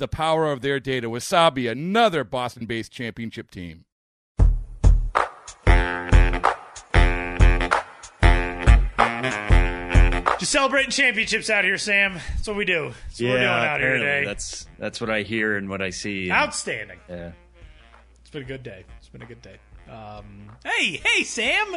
the power of their data. Wasabi, another Boston based championship team. Just celebrating championships out here, Sam. That's what we do. That's what we're doing out here today. That's that's what I hear and what I see. Outstanding. yeah. It's been a good day. It's been a good day. Um, hey, hey, Sam.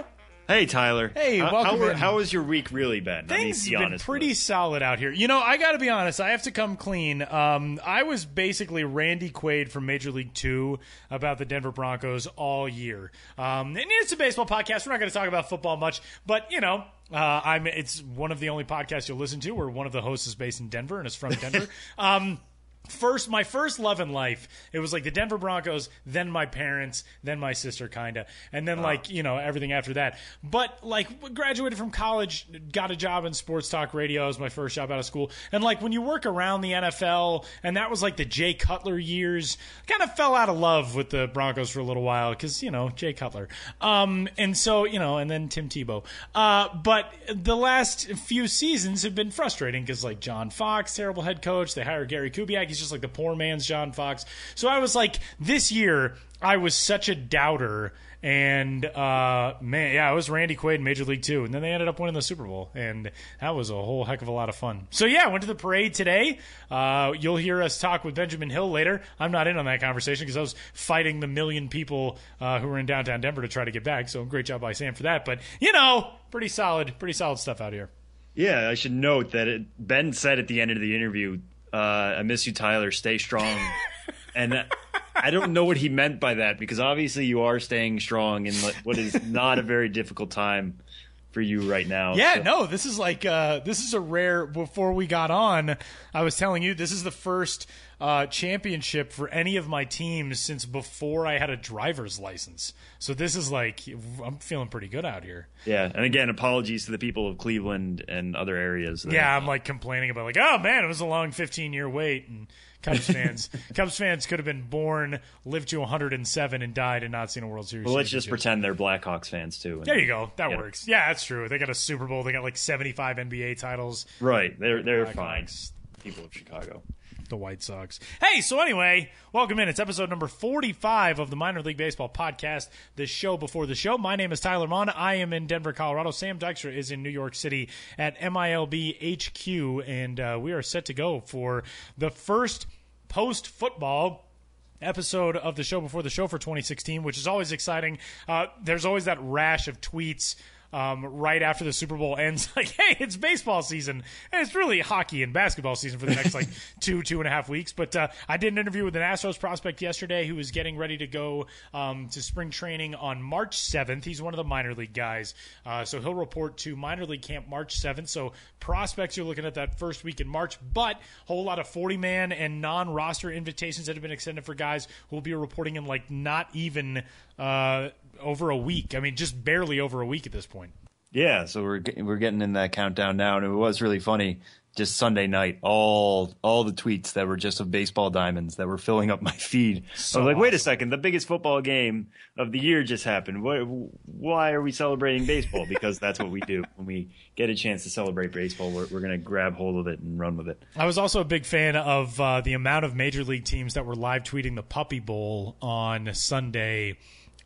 Hey Tyler. Hey, how, welcome how, in. how has your week really been? Things be have been pretty with solid out here. You know, I got to be honest. I have to come clean. Um, I was basically Randy Quaid from Major League Two about the Denver Broncos all year. Um, and it's a baseball podcast. We're not going to talk about football much, but you know. Uh, I'm. It's one of the only podcasts you'll listen to where one of the hosts is based in Denver and is from Denver. um, first my first love in life it was like the denver broncos then my parents then my sister kinda. And then like you know everything after that. But like graduated from college got a job in sports talk radio as my first job out of school. And like when you work around the nfl and that was like the jay cutler years kind of fell out of love with the broncos for a little while because you know jay cutler. Um and so you know and then tim tebow. Uh but the last few seasons have been frustrating because like john fox terrible head coach they hire gary kubiak he's just like the poor man's john fox so i was like this year i was such a doubter and uh, man, yeah, it was Randy Quaid in Major League Two, and then they ended up winning the Super Bowl, and that was a whole heck of a lot of fun. So yeah, went to the parade today. Uh, you'll hear us talk with Benjamin Hill later. I'm not in on that conversation because I was fighting the million people uh, who were in downtown Denver to try to get back. So great job by Sam for that. But you know, pretty solid, pretty solid stuff out here. Yeah, I should note that it, Ben said at the end of the interview, uh, "I miss you, Tyler. Stay strong." and I don't know what he meant by that because obviously you are staying strong in what is not a very difficult time for you right now. Yeah, So- no, this is like uh, this is a rare. Before we got on, I was telling you this is the first uh, championship for any of my teams since before I had a driver's license. So this is like I'm feeling pretty good out here. Yeah, and again, apologies to the people of Cleveland and other areas. that- Yeah, I'm like complaining about like, oh man, it was a long 15 year wait, and Cubs fans, Cubs fans could have been born, lived to 107, and died and not seen a World Series. Well, let's just pretend they're Blackhawks fans too. There you go. That Yeah. works. Yeah, that's true. They got a Super Bowl. They got like 75 NBA titles. Right, they're they're fine. People of Chicago. The White Sox. Hey, so anyway, welcome in. It's episode number 45 of the Minor League Baseball podcast, the show before the show. My name is Tyler Maun. I am in Denver, Colorado. Sam Dykstra is in New York City at MILB HQ, and uh, we are set to go for the first post football episode of the show before the show for 2016, which is always exciting. Uh, there's always that rash of tweets. Um, right after the Super Bowl ends, like, hey, it's baseball season, and it's really hockey and basketball season for the next like two, two and a half weeks. But uh, I did an interview with an Astros prospect yesterday who is getting ready to go um, to spring training on March 7th. He's one of the minor league guys, uh, so he'll report to minor league camp March 7th. So prospects, you're looking at that first week in March, but a whole lot of 40 man and non roster invitations that have been extended for guys who will be reporting in like not even uh, over a week. I mean, just barely over a week at this point. Yeah, so we're we're getting in that countdown now, and it was really funny. Just Sunday night, all all the tweets that were just of baseball diamonds that were filling up my feed. So I was like, wait a second, the biggest football game of the year just happened. Why, why are we celebrating baseball? Because that's what we do when we get a chance to celebrate baseball. We're, we're going to grab hold of it and run with it. I was also a big fan of uh, the amount of major league teams that were live tweeting the Puppy Bowl on Sunday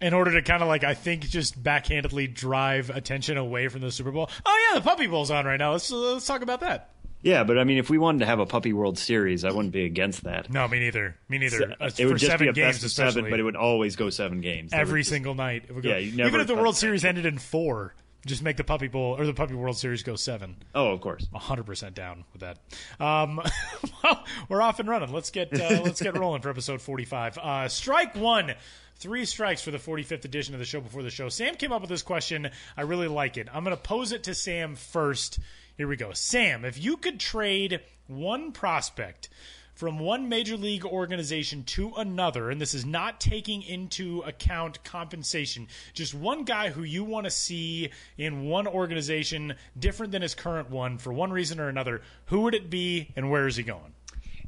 in order to kind of like I think just backhandedly drive attention away from the Super Bowl. Oh yeah, the Puppy Bowl's on right now. Let's uh, let's talk about that. Yeah, but I mean, if we wanted to have a Puppy World Series, I wouldn't be against that. No, me neither. Me neither. Uh, it would just seven be a games, best of seven, but it would always go seven games. They every just- single night. It would go, Yeah, you never even if the World Series ended in four, just make the Puppy Bowl or the Puppy World Series go seven. Oh, of course. 100% down with that. Um, well, we're off and running. Let's get uh, let's get rolling for episode 45. Uh, strike one. Three strikes for the 45th edition of the show before the show. Sam came up with this question. I really like it. I'm going to pose it to Sam first. Here we go. Sam, if you could trade one prospect from one major league organization to another, and this is not taking into account compensation, just one guy who you want to see in one organization different than his current one for one reason or another, who would it be and where is he going?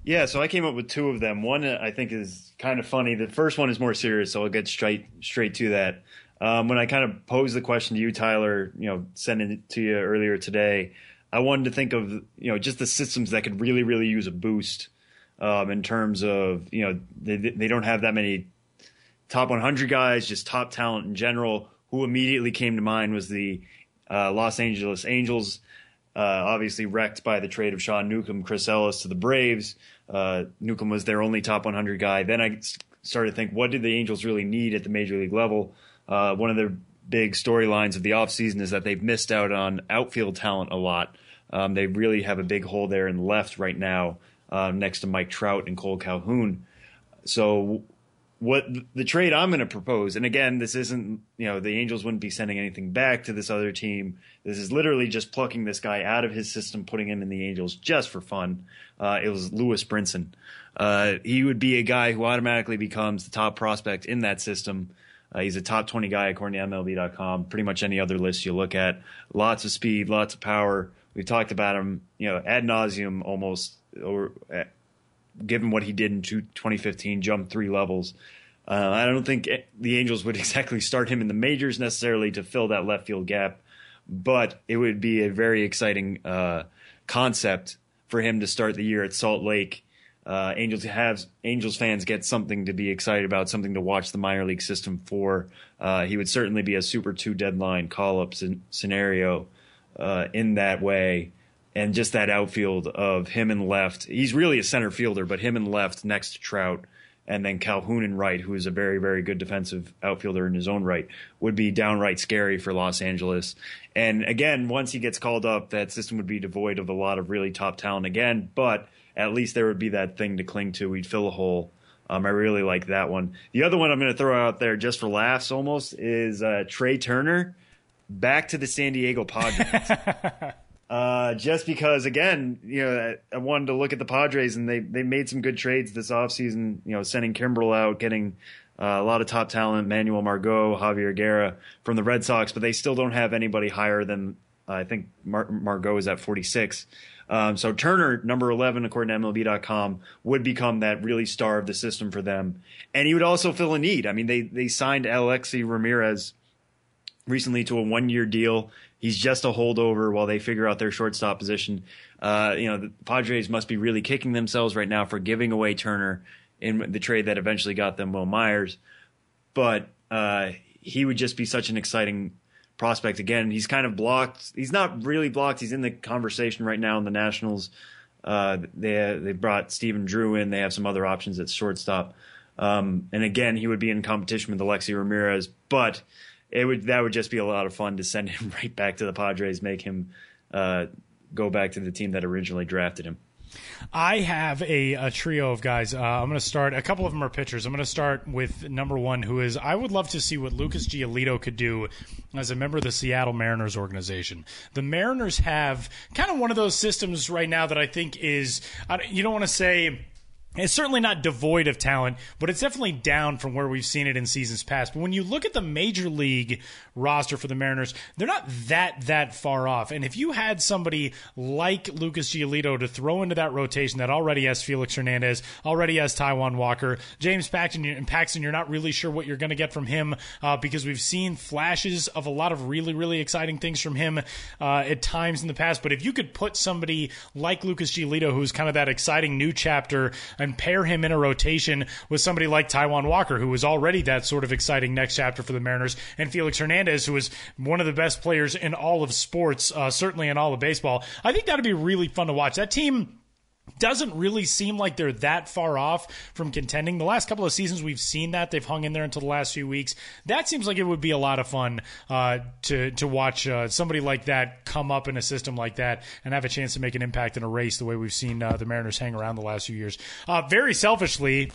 Yeah, so I came up with two of them. One uh, I think is kind of funny. The first one is more serious, so I'll get straight straight to that. Um, when I kind of posed the question to you, Tyler, you know, sending it to you earlier today, I wanted to think of you know just the systems that could really really use a boost um, in terms of you know they they don't have that many top 100 guys, just top talent in general. Who immediately came to mind was the uh, Los Angeles Angels, uh, obviously wrecked by the trade of Sean Newcomb, Chris Ellis to the Braves. Uh, Newcomb was their only top 100 guy. Then I started to think, what did the Angels really need at the major league level? Uh, one of the big storylines of the offseason is that they've missed out on outfield talent a lot. Um, they really have a big hole there in left right now, uh, next to Mike Trout and Cole Calhoun. So what the trade I'm going to propose, and again, this isn't, you know, the Angels wouldn't be sending anything back to this other team. This is literally just plucking this guy out of his system, putting him in the Angels just for fun. Uh, it was Lewis Brinson. Uh, he would be a guy who automatically becomes the top prospect in that system. Uh, he's a top 20 guy according to MLB.com. Pretty much any other list you look at. Lots of speed, lots of power. We've talked about him, you know, ad nauseum almost, or uh, given what he did in two- 2015, jumped three levels. Uh, I don't think the Angels would exactly start him in the majors necessarily to fill that left field gap, but it would be a very exciting uh, concept for him to start the year at Salt Lake. Uh, Angels have Angels fans get something to be excited about, something to watch the minor league system for. Uh, he would certainly be a Super Two deadline call up scenario uh, in that way and just that outfield of him and left. He's really a center fielder, but him and left next to Trout, and then Calhoun and right, who is a very, very good defensive outfielder in his own right, would be downright scary for Los Angeles. And again, once he gets called up, that system would be devoid of a lot of really top talent again, but at least there would be that thing to cling to. We'd fill a hole. Um, I really like that one. The other one I'm going to throw out there just for laughs almost is uh, Trea Turner back to the San Diego Padres. Uh, just because, again, you know, I, I wanted to look at the Padres and they, they made some good trades this offseason, you know, sending Kimbrel out, getting uh, a lot of top talent, Manuel Margot, Javier Guerra from the Red Sox, but they still don't have anybody higher than, uh, I think Mar- Margot is at 46. Um, so Turner, number 11, according to MLB.com, would become that really star of the system for them. And he would also fill a need. I mean, they, they signed Alexei Ramirez recently to a one year deal. He's just a holdover while they figure out their shortstop position. Uh, you know, the Padres must be really kicking themselves right now for giving away Turner in the trade that eventually got them Wil Myers. But uh, he would just be such an exciting prospect again. He's kind of blocked. He's not really blocked. He's in the conversation right now in the Nationals. Uh, they they brought Stephen Drew in. They have some other options at shortstop. Um, and again, he would be in competition with Alexei Ramirez, but it would that would just be a lot of fun to send him right back to the Padres, make him uh, go back to the team that originally drafted him. I have a, a trio of guys. Uh, I'm going to start. A couple of them are pitchers. I'm going to start with number one, who is I would love to see what Lucas Giolito could do as a member of the Seattle Mariners organization. The Mariners have kind of one of those systems right now that I think is you don't want to say it's certainly not devoid of talent, but it's definitely down from where we've seen it in seasons past. But when you look at the major league roster for the Mariners, they're not that that far off. And if you had somebody like Lucas Giolito to throw into that rotation that already has Felix Hernandez, already has Taijuan Walker, James Paxton, and Paxton, you're not really sure what you're going to get from him uh, because we've seen flashes of a lot of really really exciting things from him uh, at times in the past. But if you could put somebody like Lucas Giolito, who's kind of that exciting new chapter. I and pair him in a rotation with somebody like Taijuan Walker, who was already that sort of exciting next chapter for the Mariners, and Felix Hernandez, who is one of the best players in all of sports, uh, certainly in all of baseball. I think that'd be really fun to watch. That team doesn't really seem like they're that far off from contending. The last couple of seasons, we've seen that they've hung in there until the last few weeks. That seems like it would be a lot of fun uh, to to watch uh, somebody like that come up in a system like that and have a chance to make an impact in a race the way we've seen uh, the Mariners hang around the last few years. Uh, very selfishly.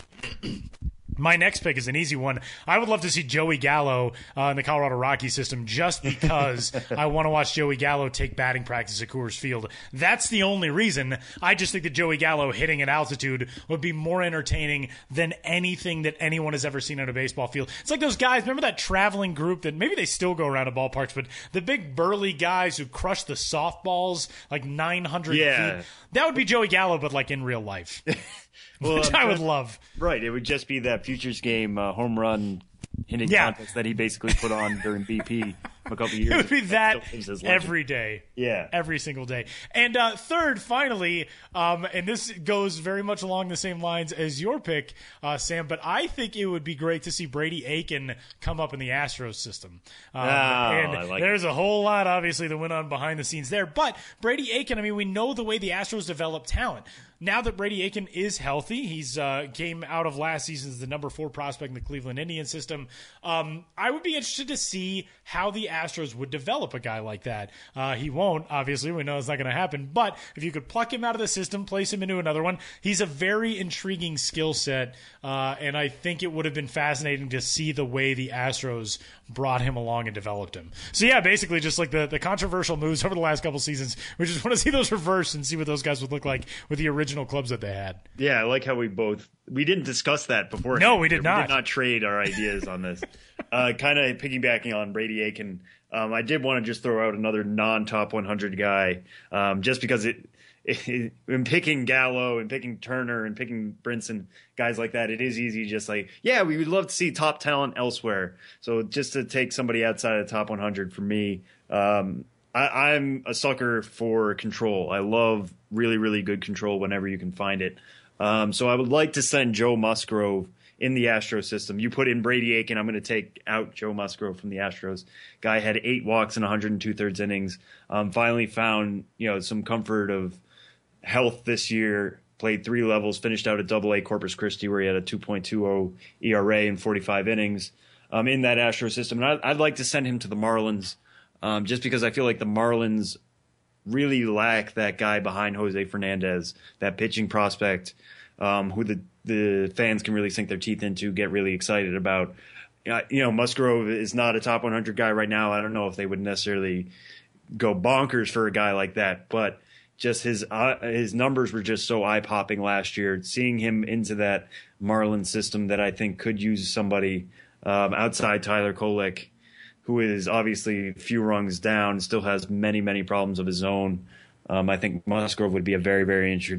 My next pick is an easy one. I would love to see Joey Gallo uh, in the Colorado Rockies system just because I want to watch Joey Gallo take batting practice at Coors Field. That's the only reason. I just think that Joey Gallo hitting at altitude would be more entertaining than anything that anyone has ever seen on a baseball field. It's like those guys, remember that traveling group that maybe they still go around at ballparks, but the big burly guys who crush the softballs like 900 Yeah. feet? That would be Joey Gallo, but like in real life. Well, which I'm would love. Right, it would just be that futures game uh, home run hitting Yeah. contest that he basically put on during BP a couple years. It would be that Still lives as legend. every day. Yeah. Every single day. And uh, third, finally, um, and this goes very much along the same lines as your pick, uh, Sam, but I think it would be great to see Brady Aiken come up in the Astros system. Um, and I like there's a whole lot, obviously, that went on behind the scenes there. But Brady Aiken, I mean, we know the way the Astros develop talent. Now that Brady Aiken is healthy, he's uh, came out of last season as the number four prospect in the Cleveland Indian system. Um, I would be interested to see how the Astros would develop a guy like that. Uh, he won't, obviously. We know it's not going to happen. But if you could pluck him out of the system, place him into another one, he's a very intriguing skill set. Uh, and I think it would have been fascinating to see the way the Astros brought him along and developed him. So yeah, basically just like the, the controversial moves over the last couple seasons. We just want to see those reversed and see what those guys would look like with the original clubs that they had. Yeah, I like how we both we didn't discuss that before. No, we did not. We did not trade our ideas on this. uh, kind of piggybacking on Brady Aiken, um, I did want to just throw out another non-top 100 guy, um, just because it, it. In picking Gallo and picking Turner and picking Brinson, guys like that, it is easy. Just like, yeah, we would love to see top talent elsewhere. So just to take somebody outside of the top 100 for me, um, I, I'm a sucker for control. I love really, really good control whenever you can find it. Um, so I would like to send Joe Musgrove in the Astro system. You put in Brady Aiken. I'm going to take out Joe Musgrove from the Astros. Guy had eight walks in 102 thirds innings. Um, finally found you know some comfort of health this year. Played three levels. Finished out at Double A Corpus Christi where he had a 2.20 ERA in 45 innings um, in that Astro system. And I, I'd like to send him to the Marlins um, just because I feel like the Marlins really lack that guy behind Jose Fernandez, that pitching prospect, um, who the the fans can really sink their teeth into, get really excited about. Uh, you know, Musgrove is not a top 100 guy right now. I don't know if they would necessarily go bonkers for a guy like that, but just his uh, his numbers were just so eye popping last year. Seeing him into that Marlin system that I think could use somebody um, outside Tyler Kolek who is obviously a few rungs down, still has many, many problems of his own. Um, I think Musgrove would be a very, very inter-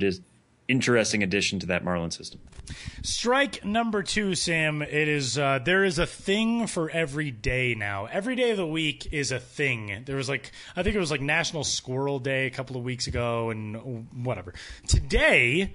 interesting addition to that Marlin system. Strike number two, Sam. It is uh, there is a thing for every day now. Every day of the week is a thing. There was like I think it was like National Squirrel Day a couple of weeks ago, and whatever. Today,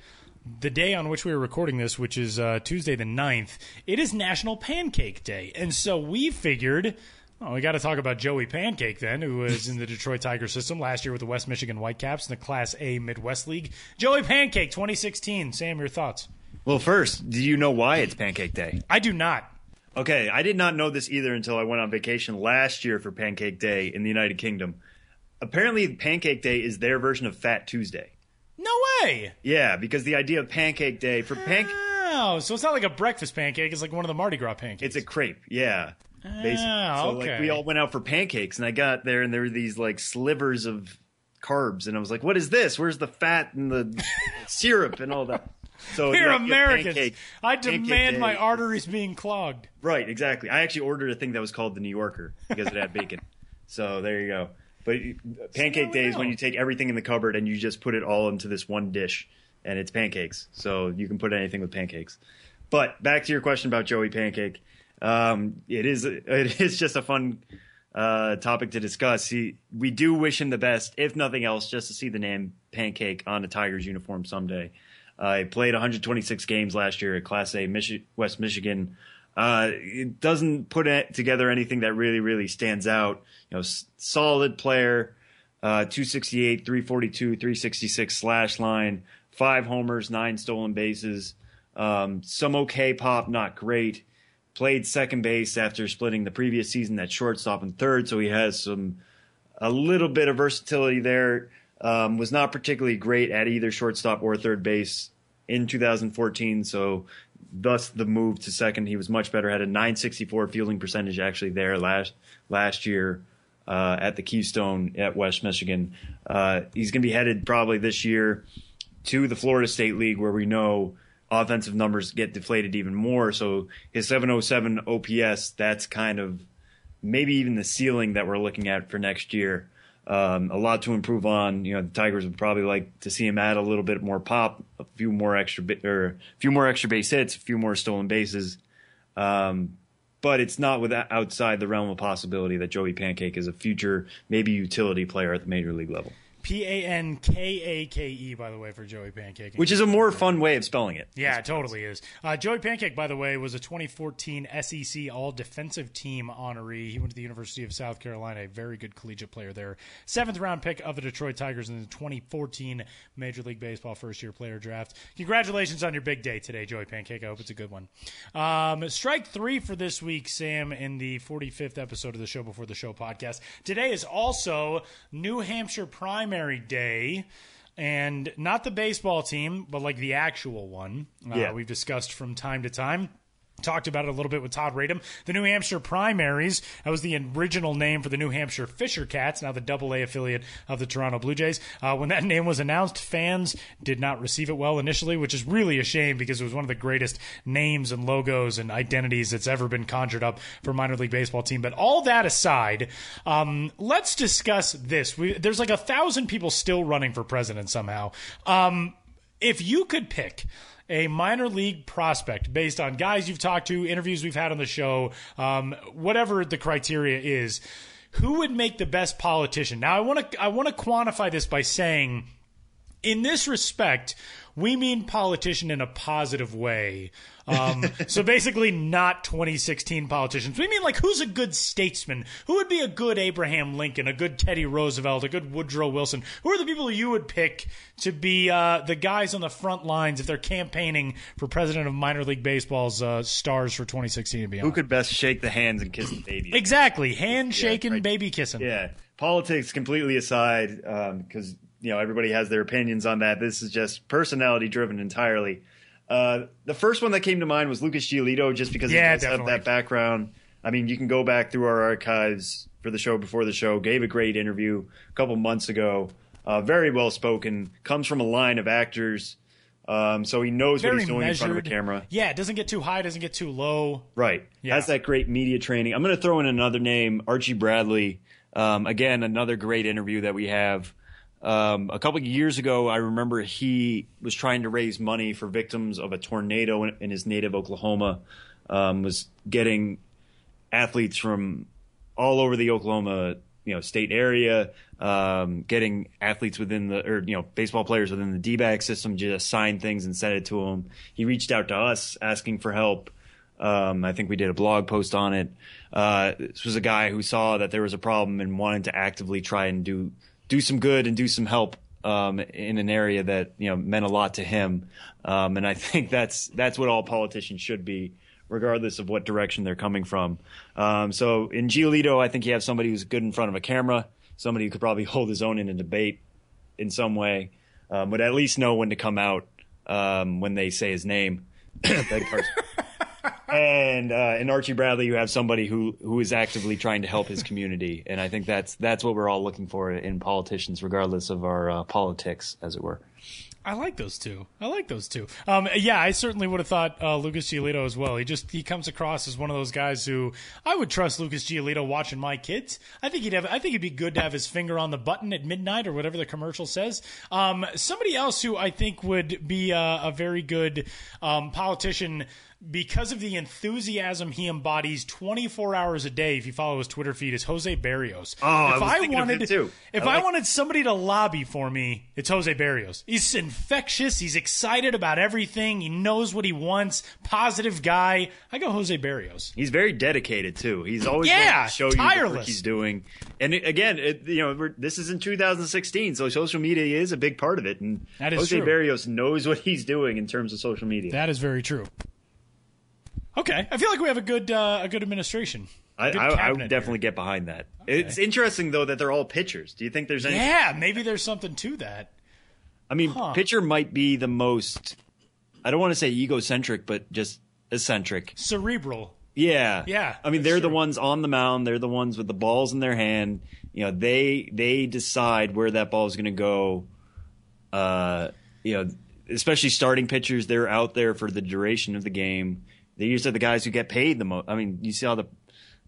the day on which we are recording this, which is uh, Tuesday the 9th, it is National Pancake Day, and so we figured. Oh, we got to talk about Joey Pankake then, who was in the Detroit Tiger system last year with the West Michigan Whitecaps in the Class A Midwest League. Joey Pankake, 2016. Sam, your thoughts? Well, first, do you know why it's Pancake Day? I do not. Okay, I did not know this either until I went on vacation last year for Pancake Day in the United Kingdom. Apparently, Pancake Day is their version of Fat Tuesday. No way. Yeah, because the idea of Pancake Day for pancake, Oh, so it's not like a breakfast pancake. It's like one of the Mardi Gras pancakes. it's a crepe. Yeah, basically. Ah, so okay. like we all went out for pancakes, and I got there, and there were these like slivers of carbs, and I was like, "What is this? Where's the fat and the syrup and all that?" So We're yeah, you have Americans. pancake- I pancake demand my arteries being clogged. Right, exactly. I actually ordered a thing that was called the New Yorker because it had bacon. So there you go. But pancake we day is when you take everything in the cupboard and you just put it all into this one dish, and it's pancakes. So you can put anything with pancakes. But back to your question about Joey Pancake, um, it is it is just a fun uh, topic to discuss. He, we do wish him the best, if nothing else, just to see the name Pancake on a Tigers uniform someday. Uh, he played 126 games last year at Class A Michi- West Michigan. Uh, it doesn't put together anything that really, really stands out. You know, s- solid player, uh, 268, 342, 366 slash line, five homers, nine stolen bases, um, some okay pop, not great. Played second base after splitting the previous season at shortstop and third, so he has some a little bit of versatility there. Um, was not particularly great at either shortstop or third base in 2014, so thus the move to second. He was much better. Had a 964 fielding percentage actually there last last year uh, at the Keystone at West Michigan. Uh, he's going to be headed probably this year to the Florida State League, where we know offensive numbers get deflated even more. So his 707 OPS, that's kind of maybe even the ceiling that we're looking at for next year. Um, a lot to improve on. You know, the Tigers would probably like to see him add a little bit more pop, a few more extra bi- or a few more extra base hits, a few more stolen bases. Um, but it's not with outside the realm of possibility that Joey Pankake is a future maybe utility player at the major league level, P A N K A K E, by the way, for Joey Pankake. which is a more fun way of spelling it. Yeah, it totally is. Uh, Joey Pankake, by the way, was a 2014 SEC All Defensive Team honoree. He went to the University of South Carolina, a very good collegiate player there. Seventh round pick of the Detroit Tigers in the 2014 Major League Baseball first year player draft. Congratulations on your big day today, Joey Pankake. I hope it's a good one. Um, strike three for this week, Sam, in the 45th episode of the Show Before the Show podcast. Today is also New Hampshire primary day and not the baseball team, but like the actual one. Uh, Yeah. We've discussed from time to time. Talked about it a little bit with Todd Radom. The New Hampshire Primaries, that was the original name for the New Hampshire Fisher Cats, now the double A affiliate of the Toronto Blue Jays. Uh, when that name was announced, fans did not receive it well initially, which is really a shame because it was one of the greatest names and logos and identities that's ever been conjured up for a minor league baseball team. But all that aside, um, let's discuss this. We, there's like a thousand people still running for president somehow. Um, if you could pick a minor league prospect based on guys you've talked to, interviews we've had on the show, um, whatever the criteria is, who would make the best politician? Now, I want to I want to quantify this by saying, in this respect, we mean politician in a positive way. Um, so basically, not 2016 politicians. We mean like who's a good statesman? Who would be a good Abraham Lincoln, a good Teddy Roosevelt, a good Woodrow Wilson? Who are the people you would pick to be uh, the guys on the front lines if they're campaigning for president of minor league baseball's uh, stars for 2016 and beyond? Who could best shake the hands and kiss the baby? exactly handshaking, right. baby kissing. Yeah, politics completely aside, because you know everybody has their opinions on that. This is just personality driven entirely. Uh, the first one that came to mind was Lucas Giolito, just because Yeah, he does definitely. have that background. I mean, you can go back through our archives for the show before the show. Gave a great interview a couple months ago. Uh, very well spoken. Comes from a line of actors, um, so he knows what he's doing measured. in front of a camera. Yeah, it doesn't get too high, doesn't get too low. Right. Yeah. Has that great media training. I'm going to throw in another name, Archie Bradley. Um, again, another great interview that we have. Um, a couple years ago, I remember he was trying to raise money for victims of a tornado in, in his native Oklahoma. Um, was getting athletes from all over the Oklahoma, you know, state area, um, getting athletes within the, or you know, baseball players within the D-bag system just sign things and send it to him. He reached out to us asking for help. Um, I think we did a blog post on it. Uh, this was a guy who saw that there was a problem and wanted to actively try and do do some good and do some help um, in an area that you know meant a lot to him. Um, and I think that's that's what all politicians should be, regardless of what direction they're coming from. Um, so in Giolito, I think you have somebody who's good in front of a camera, somebody who could probably hold his own in a debate in some way, um, would at least know when to come out um, when they say his name. And uh, in Archie Bradley, you have somebody who who is actively trying to help his community, and I think that's that's what we're all looking for in politicians, regardless of our uh, politics, as it were. I like those two. I like those two. Um, yeah, I certainly would have thought uh, Lucas Giolito as well. He just he comes across as one of those guys who I would trust Lucas Giolito watching my kids. I think he'd have. I think it'd be good to have his finger on the button at midnight or whatever the commercial says. Um, somebody else who I think would be a, a very good um, politician because of the enthusiasm he embodies 24 hours a day if you follow his twitter feed is jose berrios Oh, I if of him wanted too. if I I, wanted somebody to lobby for me it's jose berrios He's infectious. He's excited about everything. He knows what he wants. Positive guy. I go Jose Berrios. He's very dedicated too. He's always Yeah, to show you the work tireless. he's doing. And it- again, it, you know, we're, this is in 2016, so social media is a big part of it. And That is Jose true. Berrios knows what he's doing in terms of social media. That is very true. Okay, I feel like we have a good uh, a good administration. I, I, I would here. definitely get behind that. It's interesting though that they're all pitchers. Do you think there's any? Yeah, maybe there's something to that. I mean, Huh. pitcher might be the most. I don't want to say egocentric, but just eccentric. Cerebral. Yeah, Yeah, I mean, they're the ones on the mound. They're the ones with the balls in their hand. You know, they they decide where that ball is going to go. Uh, you know, especially starting pitchers, they're out there for the duration of the game. They usually are the guys who get paid the most. I mean, you see how the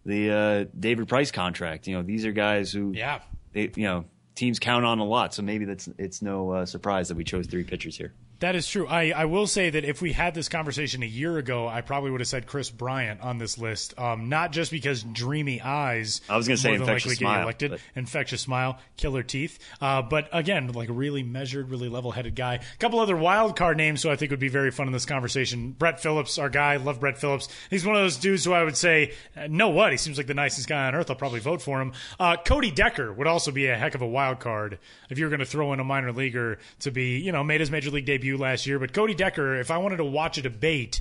the uh, David Price contract. You know, these are guys who Yeah. they you know teams count on a lot. So maybe that's it's no uh, surprise that we chose three pitchers here. That is true. I, I will say that if we had this conversation a year ago, I probably would have said Kris Bryant on this list. Um, not just because dreamy eyes. I was gonna say infectious smile, elected, but- infectious smile, killer teeth. Uh, but again, like a really measured, really level-headed guy. A couple other wild card names who I think would be very fun in this conversation. Brett Phillips, our guy, love Brett Phillips. He's one of those dudes who I would say, uh, know what? He seems like the nicest guy on earth. I'll probably vote for him. Uh, Cody Decker would also be a heck of a wild card if you were going to throw in a minor leaguer to be, you know, made his major league debut last year. But Cody Decker, if I wanted to watch a debate,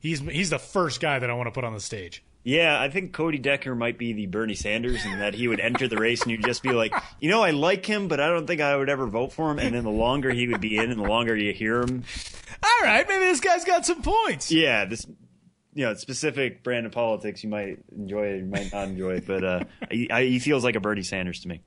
he's he's the first guy that I want to put on the stage. Yeah, I think Cody Decker might be the Bernie Sanders, and that he would enter the race, and you'd just be like, you know, I like him, but I don't think I would ever vote for him. And then the longer he would be in, and the longer you hear him, All right, maybe this guy's got some points. yeah, this, you know, specific brand of politics, you might enjoy it, you might not enjoy it, but uh, he, I, he feels like a Bernie Sanders to me.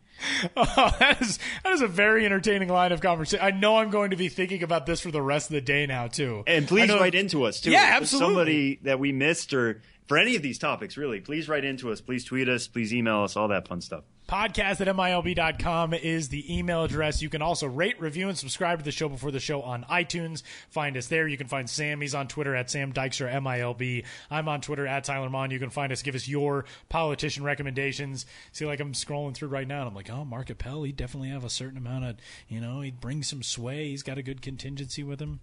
Oh, that is that is a very entertaining line of conversation. I know I'm going to be thinking about this for the rest of the day now too. And please write into us too. Yeah, absolutely. Somebody that we missed, or for any of these topics, really, please write into us. Please tweet us. Please email us. All that fun stuff. Podcast at MILB.com is the email address. You can also rate, review, and subscribe to the show before the show on iTunes. Find us there. You can find Sam. He's on Twitter at Sam Dykstra, MILB. I'm on Twitter at Tyler Maun. You can find us. Give us your politician recommendations. See, like I'm scrolling through right now, and I'm like, oh, Mark Appel, he definitely have a certain amount of, you know, he'd bring some sway. He's got a good contingency with him.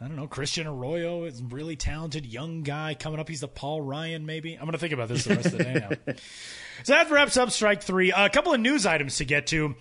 I don't know. Christian Arroyo is a really talented young guy coming up. He's the Paul Ryan, maybe. I'm going to think about this the rest of the day now. So that wraps up strike three. a couple of news items to get to.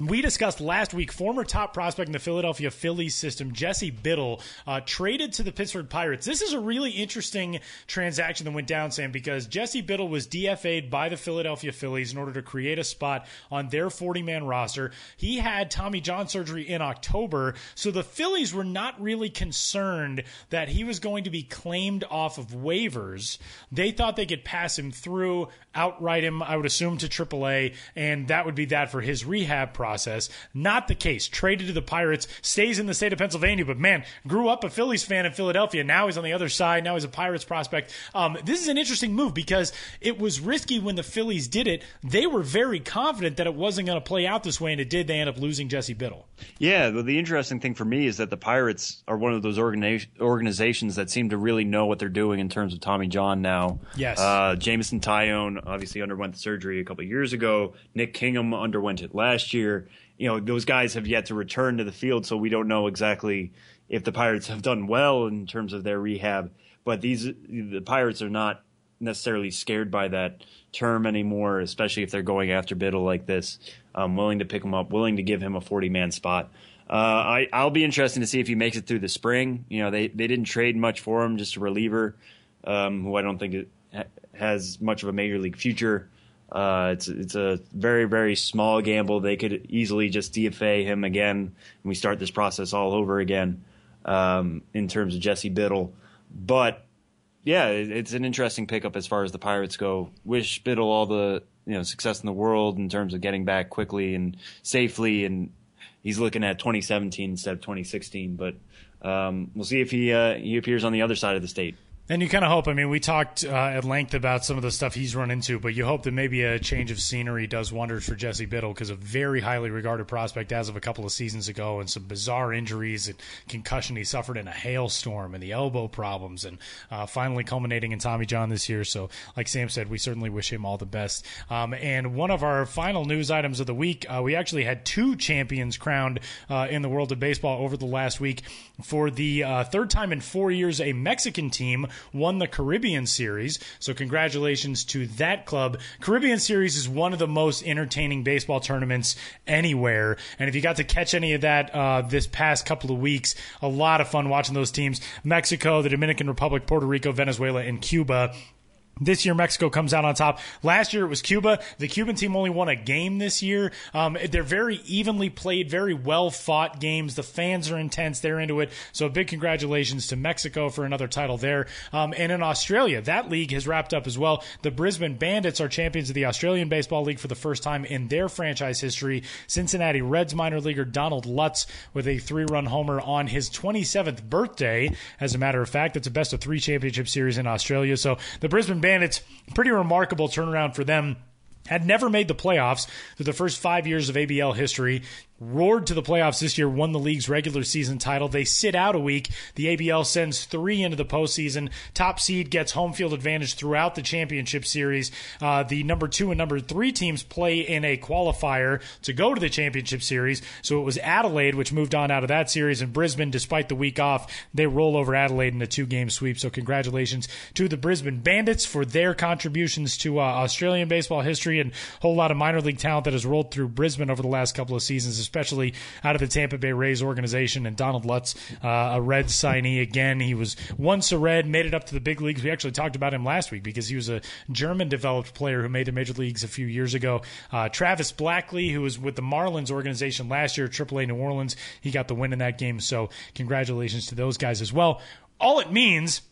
We discussed last week former top prospect in the Philadelphia Phillies system, Jesse Biddle, uh, traded to the Pittsburgh Pirates. This is a really interesting transaction that went down, Sam, because Jesse Biddle was DFA'd by the Philadelphia Phillies in order to create a spot on their 40 man roster. He had Tommy John surgery in October, so the Phillies were not really concerned that he was going to be claimed off of waivers. They thought they could pass him through, outright him, I would assume, to AAA, and that would be that for his rehab process. Not the case. Traded to the Pirates, stays in the state of Pennsylvania, but man, grew up a Phillies fan in Philadelphia. Now he's on the other side. Now he's a Pirates prospect. Um, this is an interesting move because it was risky when the Phillies did it. They were very confident that it wasn't going to play out this way, and it did. They end up losing Jesse Biddle. Yeah, well, the interesting thing for me is that the Pirates are one of those organi- organizations that seem to really know what they're doing in terms of Tommy John now. Yes. Uh, Jameson Taillon obviously underwent the surgery a couple of years ago. Nick Kingham underwent it last year. You know, those guys have yet to return to the field, so we don't know exactly if the Pirates have done well in terms of their rehab. But these, the Pirates are not necessarily scared by that term anymore, especially if they're going after Biddle like this. Um, willing to pick him up, willing to give him a 40 man spot. Uh, I, I'll be interested to see if he makes it through the spring. You know, they, they didn't trade much for him, just a reliever um, who I don't think has much of a major league future. Uh, it's it's a very very small gamble. They could easily just DFA him again, and we start this process all over again um, in terms of Jesse Biddle. But yeah, it- it's an interesting pickup as far as the Pirates go. Wish Biddle all the you know success in the world in terms of getting back quickly and safely, and he's looking at 2017 instead of 2016. But um, we'll see if he uh, he appears on the other side of the state. And you kind of hope. I mean, we talked uh, at length about some of the stuff he's run into, but you hope that maybe a change of scenery does wonders for Jesse Biddle because a very highly regarded prospect as of a couple of seasons ago, and some bizarre injuries and concussion he suffered in a hailstorm, and the elbow problems, and uh, finally culminating in Tommy John this year. So, like Sam said, we certainly wish him all the best. Um, and one of our final news items of the week, uh, we actually had two champions crowned uh, in the world of baseball over the last week. For the uh, third time in four years, a Mexican team won the Caribbean Series. So, congratulations to that club. Caribbean Series is one of the most entertaining baseball tournaments anywhere. And if you got to catch any of that uh, this past couple of weeks, a lot of fun watching those teams Mexico, the Dominican Republic, Puerto Rico, Venezuela, and Cuba. This year, Mexico comes out on top. Last year, it was Cuba. The Cuban team only won a game this year. Um, they're very evenly played, very well fought games. The fans are intense. They're into it. So, big congratulations to Mexico for another title there. Um, and in Australia, that league has wrapped up as well. The Brisbane Bandits are champions of the Australian Baseball League for the first time in their franchise history. Cincinnati Reds minor leaguer Donald Lutz with a three run homer on his 27th birthday. As a matter of fact, it's a best of three championship series in Australia. So, the Brisbane Bandits, pretty remarkable turnaround for them. Had never made the playoffs through the first five years of ABL history roared to the playoffs this year, won the league's regular season title. They sit out a week. The ABL sends three into the postseason. Top seed gets home field advantage throughout the championship series. Uh, the number two and number three teams play in a qualifier to go to the championship series. So it was Adelaide, which moved on out of that series, and Brisbane, despite the week off, they roll over Adelaide in a two game sweep. So congratulations to the Brisbane Bandits for their contributions to uh, Australian baseball history and a whole lot of minor league talent that has rolled through Brisbane over the last couple of seasons especially out of the Tampa Bay Rays organization. And Donald Lutz, uh, a Red signee again. He was once a Red, made it up to the big leagues. We actually talked about him last week because he was a German developed player who made the major leagues a few years ago. Uh, Travis Blackley, who was with the Marlins organization last year, AAA New Orleans, he got the win in that game. So congratulations to those guys as well. All it means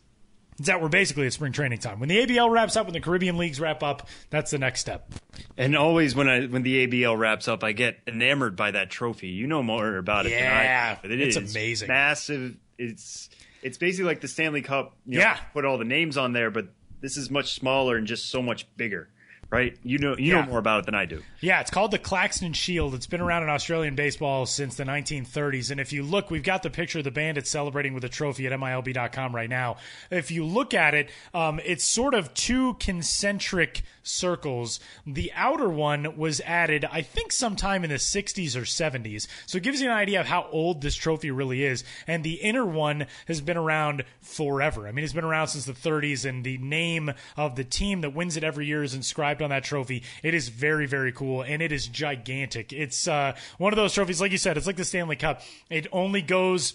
that we're basically at spring training time. When the ABL wraps up, when the Caribbean leagues wrap up, that's the next step. And always when I when the ABL wraps up, I get enamored by that trophy. You know more about it yeah, than I. It it's is amazing, massive. It's it's basically like the Stanley Cup. You know, yeah, put all the names on there, but this is much smaller and just so much bigger right? You know you Yeah. know more about it than I do. Yeah, it's called the Claxton Shield. It's been around in Australian baseball since the 1930s. And if you look, we've got the picture of the Bandits celebrating with a trophy at MILB.com right now. If you look at it, um, it's sort of two concentric circles. The outer one was added, I think, sometime in the 60s or 70s. So it gives you an idea of how old this trophy really is. And the inner one has been around forever. I mean, it's been around since the 30s, and the name of the team that wins it every year is inscribed on that trophy. It is very, very cool, and it is gigantic. It's uh, one of those trophies, like you said, it's like the Stanley Cup. It only goes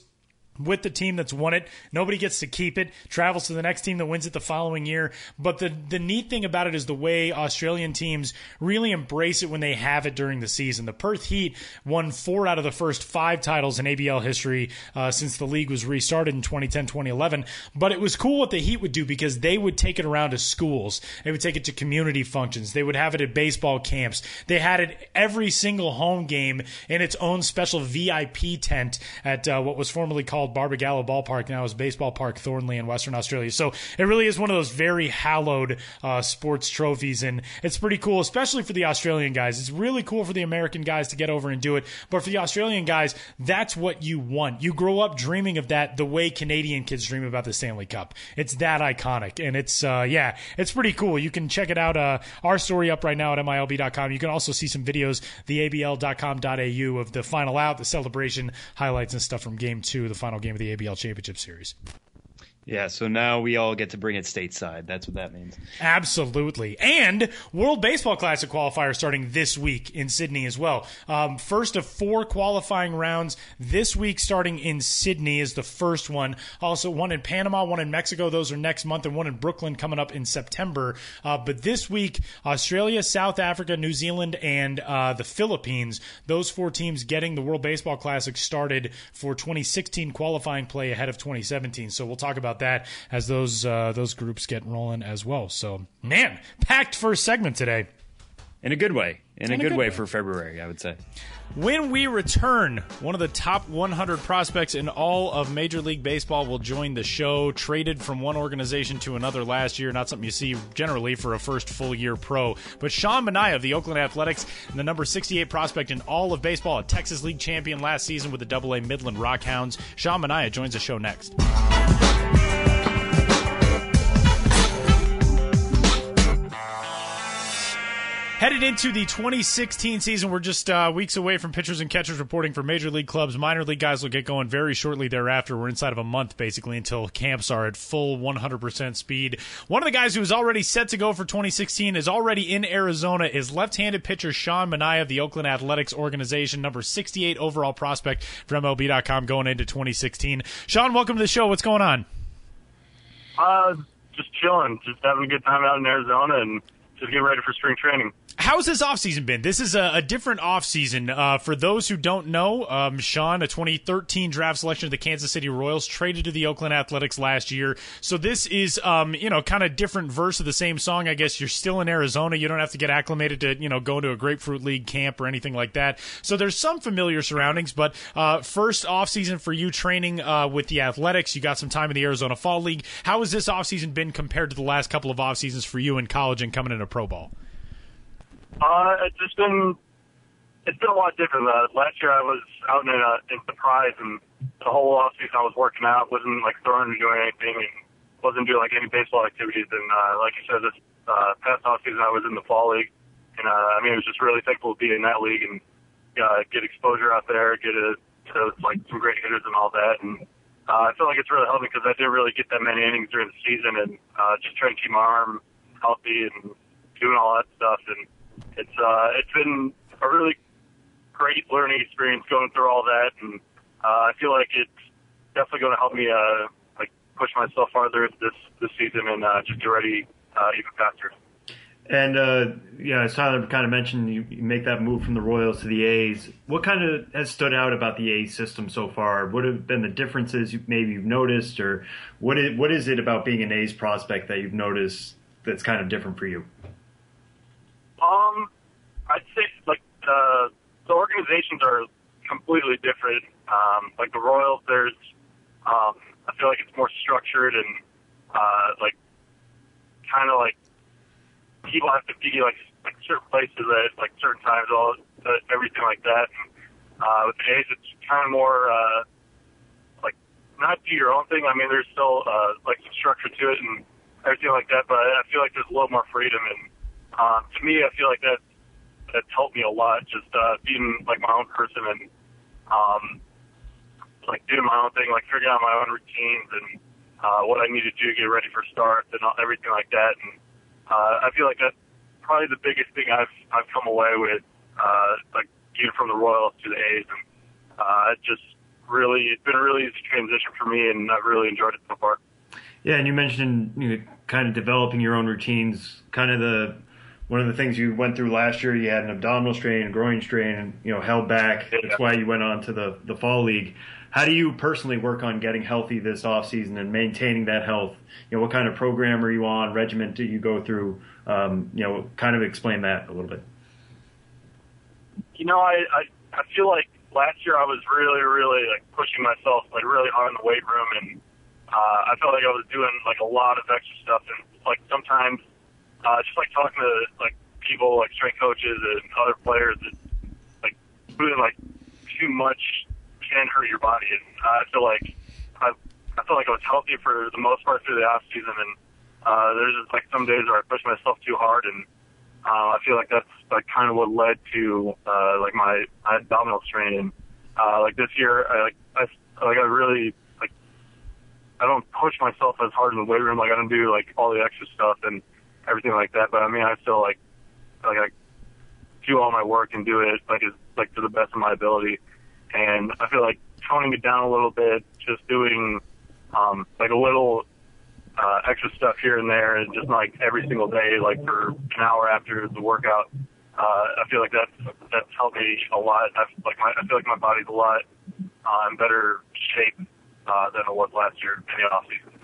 with the team that's won it. Nobody gets to keep it. Travels to the next team that wins it the following year. But the the neat thing about it is the way Australian teams really embrace it when they have it during the season. The Perth Heat won four out of the first five titles in ABL history uh, since the league was restarted in 2010, 2011. But it was cool what the Heat would do because they would take it around to schools. They would take it to community functions. They would have it at baseball camps. They had it every single home game in its own special VIP tent at uh, what was formerly called Barbagallo Ballpark, now is Baseball Park Thornlie in Western Australia. So it really is one of those very hallowed uh, sports trophies, and it's pretty cool, especially for the Australian guys. It's really cool for the American guys to get over and do it, but for the Australian guys, that's what you want. You grow up dreaming of that the way Canadian kids dream about the Stanley Cup. It's that iconic, and it's uh, yeah, it's pretty cool. You can check it out. Uh, our story up right now at milb.com. You can also see some videos, theabl.com.au of the final out, the celebration highlights and stuff from Game Two, the final game of the ABL Championship Series. Yeah, so now we all get to bring it stateside. That's what that means. Absolutely. And World Baseball Classic qualifier starting this week in Sydney as well. Um, first of four qualifying rounds this week starting in Sydney is the first one. Also, one in Panama, one in Mexico. Those are next month, and one in Brooklyn coming up in September. Uh, but this week, Australia, South Africa, New Zealand, and uh, the Philippines, those four teams getting the World Baseball Classic started for 2016 qualifying play ahead of 2017. So we'll talk about that as those uh, those groups get rolling as well. So man, packed first segment today. in a good way. In, a, good, way, for February, I would say. When we return, one of the top 100 prospects in all of Major League Baseball will join the show. Traded from one organization to another last year, not something you see generally for a first full year pro. But Sean Manaea of the Oakland Athletics, and the number 68 prospect in all of baseball, a Texas League champion last season with the Double A Midland Rockhounds. Sean Manaea joins the show next. Bye. Headed into the 2016 season, we're just uh, weeks away from pitchers and catchers reporting for major league clubs. Minor league guys will get going very shortly thereafter. We're inside of a month, basically, until camps are at full 100% speed. One of the guys who is already set to go for 2016 is already in Arizona is left-handed pitcher Sean Manaea of the Oakland Athletics organization, number 68 overall prospect for MLB.com going into 2016. Sean, welcome to the show. What's going on? Uh, just chilling, just having a good time out in Arizona and getting ready for spring training. How's this offseason been? This is a, a different offseason. Uh, for those who don't know, um, Sean, a 2013 draft selection of the Kansas City Royals, traded to the Oakland Athletics last year. So this is, um, you know, kind of different verse of the same song. I guess you're still in Arizona. You don't have to get acclimated to, you know, go to a Grapefruit League camp or anything like that. So there's some familiar surroundings. But uh, first offseason for you training uh, with the Athletics. You got some time in the Arizona Fall League. How has this offseason been compared to the last couple of off seasons for you in college and coming into pro ball? Uh, it's just been it's been a lot different. Uh, last year I was out in uh, in Surprise, and the whole off season I was working out, wasn't like throwing or doing anything, and wasn't doing like any baseball activities. And uh, like you said, this uh, past off season I was in the fall league, and uh, I mean it was just really thankful to be in that league and uh, get exposure out there, get a, to like some great hitters and all that, and. Uh, I feel like it's really helping because I didn't really get that many innings during the season, and uh, just trying to keep my arm healthy and doing all that stuff. And it's uh, it's been a really great learning experience going through all that, and uh, I feel like it's definitely going to help me uh, like push myself farther this this season and uh, just get ready uh, even faster. And uh, yeah, as Tyler kind of mentioned, you, you make that move from the Royals to the A's. What kind of has stood out about the A's system so far? What have been the differences you, maybe you've noticed, or what is what is it about being an A's prospect that you've noticed that's kind of different for you? Um, I'd say like uh, the organizations are completely different. Um, like the Royals, there's um, I feel like it's more structured and uh, like kind of like people have to be like like certain places at like certain times, all uh, everything like that. And, uh, with the A's, it's kind of more uh, like not do your own thing. I mean, there's still uh, like some structure to it and everything like that, but I feel like there's a little more freedom and um, to me, I feel like that that's helped me a lot. Just uh, being like my own person and um, like doing my own thing, like figuring out my own routines and uh, what I need to do to get ready for starts and everything like that. And uh, I feel like that's probably the biggest thing I've I've come away with, uh, like even from the Royals to the A's, and uh, just really it's been a really easy transition for me, and I've really enjoyed it so far. Yeah, and you mentioned you know, kind of developing your own routines, kind of the one of the things you went through last year, you had an abdominal strain, a groin strain, and you know held back. That's why you went on to the the fall league. How do you personally work on getting healthy this off season and maintaining that health? You know, what kind of program are you on? Regiment do you go through? Um, you know, kind of explain that a little bit. You know, I, I I feel like last year I was really really like pushing myself like really hard in the weight room, and uh, I felt like I was doing like a lot of extra stuff, and like sometimes uh, just like talking to like people, like strength coaches and other players, that like doing like too much can hurt your body. And I feel like I I feel like I was healthy for the most part through the off season, and uh, there's just like some days where I push myself too hard, and uh, I feel like that's like kind of what led to uh, like my, my abdominal strain. And uh, like this year, I like I like I really like I don't push myself as hard in the weight room. Like I don't do like all the extra stuff and everything like that. But I mean, I still like like I do all my work and do it like as like to the best of my ability. And I feel like toning it down a little bit, just doing um, like a little uh, extra stuff here and there, and just like every single day, like for an hour after the workout. Uh, I feel like that's that's helped me a lot. I like my I feel like my body's a lot uh, in better shape uh, than it was last year in the off season.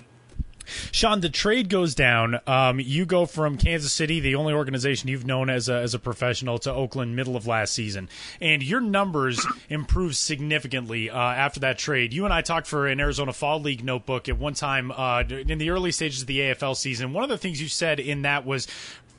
Sean, the trade goes down. Um, you go from Kansas City, the only organization you've known as a, as a professional, to Oakland middle of last season, and your numbers improved significantly uh, after that trade. You and I talked for an Arizona Fall League notebook at one time uh, in the early stages of the AFL season. One of the things you said in that was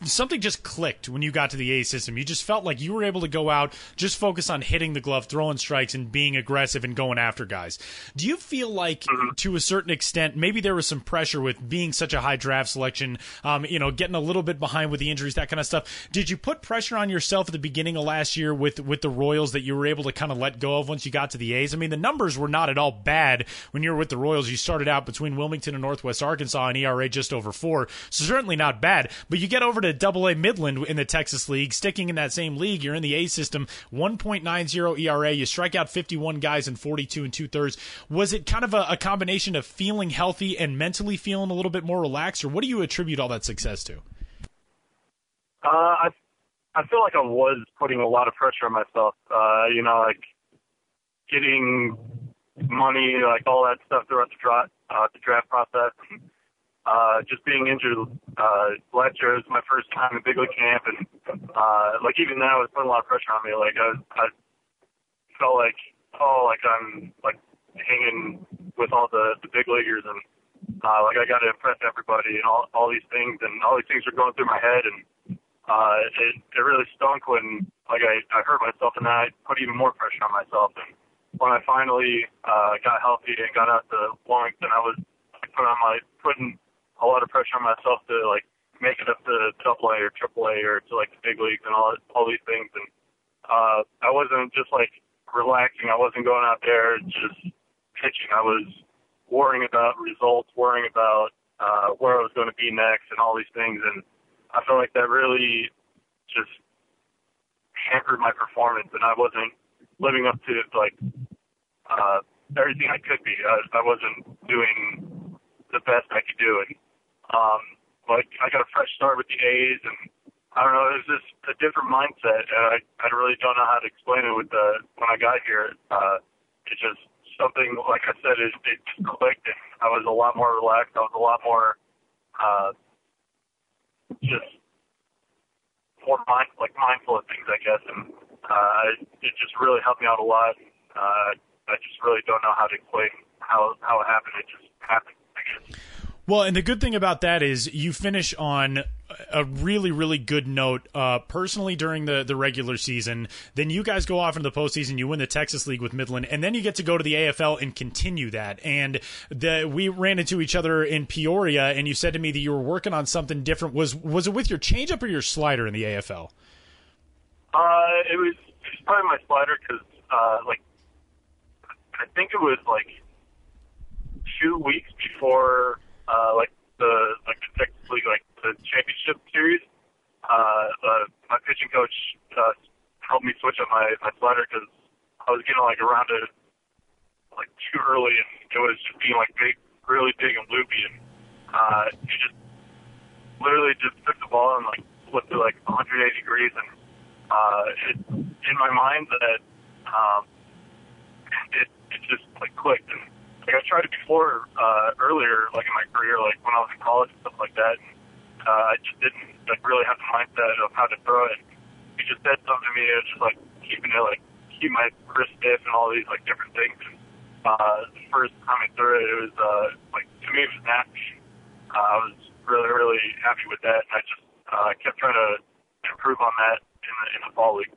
something just clicked when you got to the A system. You just felt like you were able to go out, just focus on hitting the glove, throwing strikes, and being aggressive and going after guys. Do you feel like, mm-hmm. to a certain extent, maybe there was some pressure with being such a high draft selection, um, you know, getting a little bit behind with the injuries, that kind of stuff? Did you put pressure on yourself at the beginning of last year with with the Royals that you were able to kind of let go of once you got to the A's? I mean, the numbers were not at all bad when you were with the Royals. You started out between Wilmington and Northwest Arkansas, an ERA just over four, so certainly not bad. But you get over to Double A Midland in the Texas League, sticking in that same league. You're in the A system, 1.90 ERA. You strike out 51 guys in 42 and two thirds. Was it kind of a, a combination of feeling healthy and mentally feeling a little bit more relaxed, or what do you attribute all that success to? Uh, I I feel like I was putting a lot of pressure on myself. Uh, you know, like getting money, like all that stuff throughout the draft, uh, the draft process. Uh, just being injured uh, last year was my first time in big league camp, and uh, like even then, I was putting a lot of pressure on me. Like I, I felt like, oh, like I'm like hanging with all the the big leaguers, and uh, like I got to impress everybody, and all all these things, and all these things were going through my head, and uh, it it really stunk when like I I hurt myself, and I put even more pressure on myself, and when I finally uh, got healthy and got out to Wilmington, I was put on my putting a lot of pressure on myself to like make it up to double A or triple A or to like the big leagues and all all these things. And uh, I wasn't just like relaxing. I wasn't going out there just pitching. I was worrying about results, worrying about uh, where I was going to be next, and all these things. And I felt like that really just hampered my performance, and I wasn't living up to like uh, everything I could be. I, I wasn't doing the best I could do, and um, like I got a fresh start with the A's, and I don't know, it was just a different mindset, and I I really don't know how to explain it. With the when I got here, uh, it's just something like I said, it it just clicked, and I was a lot more relaxed. I was a lot more uh, just more mind like mindful of things, I guess, and uh, it just really helped me out a lot. Uh, I just really don't know how to explain how how it happened. It just happened, I guess. Well, and the good thing about that is you finish on a really, really good note uh, personally during the, the regular season. Then you guys go off into the postseason. You win the Texas League with Midland, and then you get to go to the AFL and continue that. And the, we ran into each other in Peoria, and you said to me that you were working on something different. Was was it with your changeup or your slider in the AFL? Uh, it was, probably my slider because, uh, like, I think it was like two weeks before uh, like the like the Texas League, like the championship series. Uh, uh, my pitching coach uh, helped me switch up my my slider because I was getting like around it like too early, and it was just being like big, really big and loopy, and uh, he just literally just took the ball and like flipped it like 180 degrees, and uh, it in my mind that um, it it just like clicked and like I tried it before uh, earlier, like in my career, like when I was in college and stuff like that. And, uh, I just didn't like really have the mindset of how to throw it. He just said something to me. It was just like keeping it like keep my wrist stiff and all these like different things. And, uh, the first time I threw it, it was uh, like to me it was nasty. Uh, I was really really happy with that, and I just uh, kept trying to improve on that in the in fall league.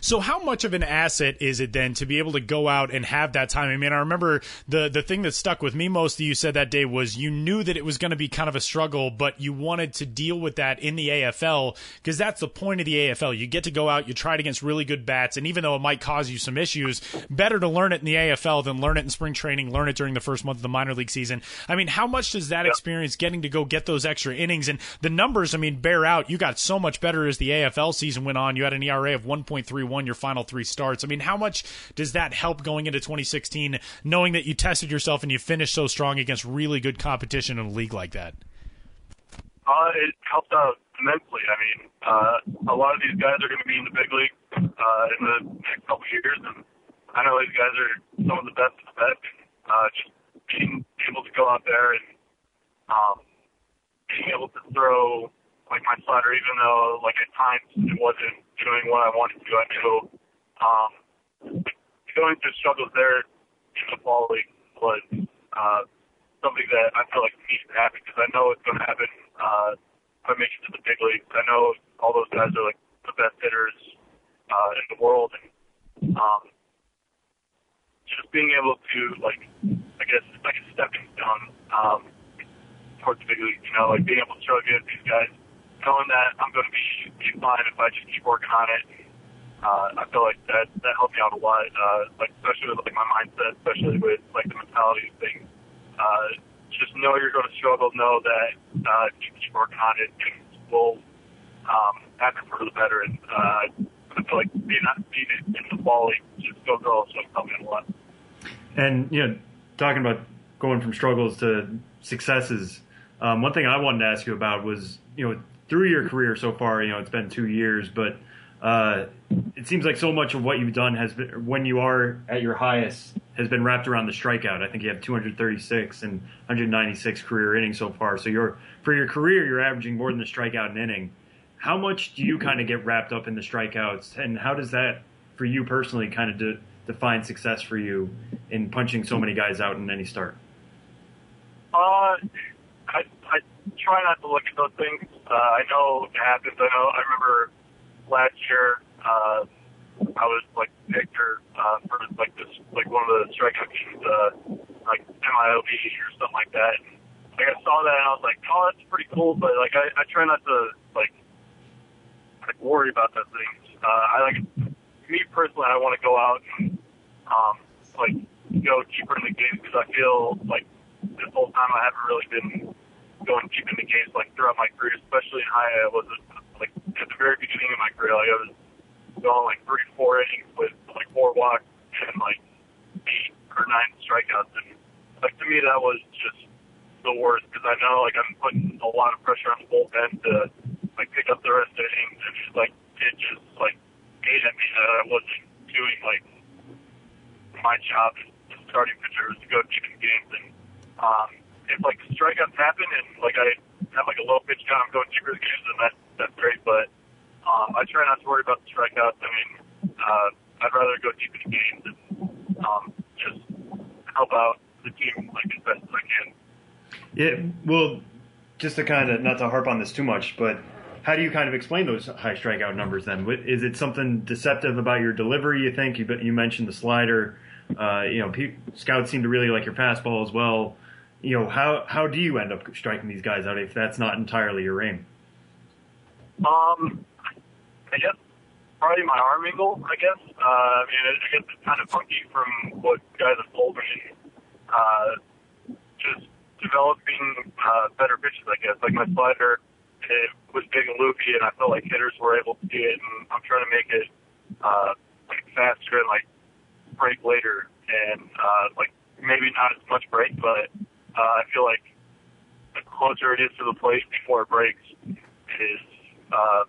So how much of an asset is it then to be able to go out and have that time? I mean, I remember the the thing that stuck with me most that you said that day was you knew that it was going to be kind of a struggle, but you wanted to deal with that in the AFL because that's the point of the AFL. You get to go out, you try it against really good bats, and even though it might cause you some issues, better to learn it in the AFL than learn it in spring training, learn it during the first month of the minor league season. I mean, how much does that experience getting to go get those extra innings and the numbers? I mean, bear out. You got so much better as the AFL season went on. You had an ERA of 1.31 your final three starts. I mean, how much does that help going into 2016, knowing that you tested yourself and you finished so strong against really good competition in a league like that? Uh, it helped out immensely. I mean, uh, a lot of these guys are going to be in the big league uh, in the next couple years, and I know these guys are some of the best of the best. Uh, just being able to go out there and um, being able to throw like my slider, even though like at times it wasn't doing what I wanted to. I knew um, going through struggles there in the fall league was uh, something that I feel like needs to happen because I know it's going to happen uh, if I make it to the big leagues. I know all those guys are like the best hitters uh, in the world, and um, just being able to like I guess like a stepping stone um, towards the big league. You know, like being able to throw against these guys, knowing that I'm going to be, be fine if I just keep working on it. Uh, I feel like that that helped me out a lot, uh, like especially with like my mindset, especially with like the mentality of things. Uh, just know you're going to struggle. Know that uh, if you keep working on it, things will um, happen for the better. And uh, I feel like being being in the fall just go girls so helped me a lot. And you know, talking about going from struggles to successes, um, one thing I wanted to ask you about was you know through your career so far, you know it's been two years, but uh, it seems like so much of what you've done has been when you are at your highest has been wrapped around the strikeout. I think you have 236 and 196 career innings so far. So you're for your career, you're averaging more than the strikeout an inning. How much do you kind of get wrapped up in the strikeouts, and how does that, for you personally, kind of de- define success for you in punching so many guys out in any start? Uh, try not to look at those things. Uh, I know it happens. I know. I remember last year. Uh, I was like Victor uh, for like this like one of the strikeout games, uh, like MILB or something like that. And, like I saw that and I was like, oh, that's pretty cool. But like I, I try not to like like worry about those things. Uh, I like me personally. I want to go out and um, like go deeper in the game because I feel like this whole time I haven't really been going deep into games like throughout my career, especially in high. I wasn't like at the very beginning of my career. Like I was going like three, four innings with like four walks and like eight or nine strikeouts, and like to me that was just the worst because I know like I'm putting a lot of pressure on the bullpen to like pick up the rest of the innings, and just like it just like ate at me that I wasn't doing like my job as starting pitcher was to go deep in games and um, if like strikeouts happen and like I have like a low pitch count, I'm going deeper the games, then that that's great. But um, I try not to worry about the strikeouts. I mean, uh, I'd rather go deep in the games and um, just help out the team like as best as I can. Yeah, well, just to kind of not to harp on this too much, but how do you kind of explain those high strikeout numbers then? Is it something deceptive about your delivery? You think you you mentioned the slider. Uh, you know, pe- scouts seem to really like your fastball as well. You know, how how do you end up striking these guys out if that's not entirely your aim? Um, I guess probably my arm angle. I guess. Uh, I mean, I guess it's kind of funky from what guys have told me. Uh, just developing uh, better pitches. I guess like my slider, it was big and loopy, and I felt like hitters were able to see it. And I'm trying to make it uh, like faster and like break later, and uh, like maybe not as much break, but uh, I feel like the closer it is to the plate before it breaks is uh,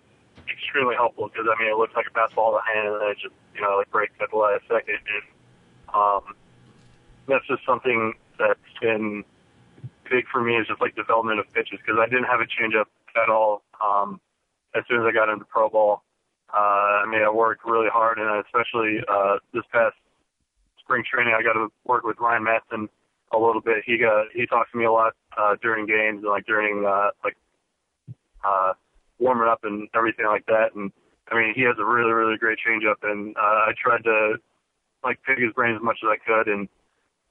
extremely helpful because I mean it looks like a fastball in the hand and then it just you know like breaks at the last second and um, that's just something that's been big for me is just like development of pitches because I didn't have a changeup at all um, as soon as I got into pro ball. Uh, I mean I worked really hard and especially uh, this past spring training I got to work with Ryan Madson a little bit. He got he talks to me a lot uh, during games and like during uh, like uh, warming up and everything like that. And I mean, he has a really really great changeup, and uh, I tried to like pick his brain as much as I could and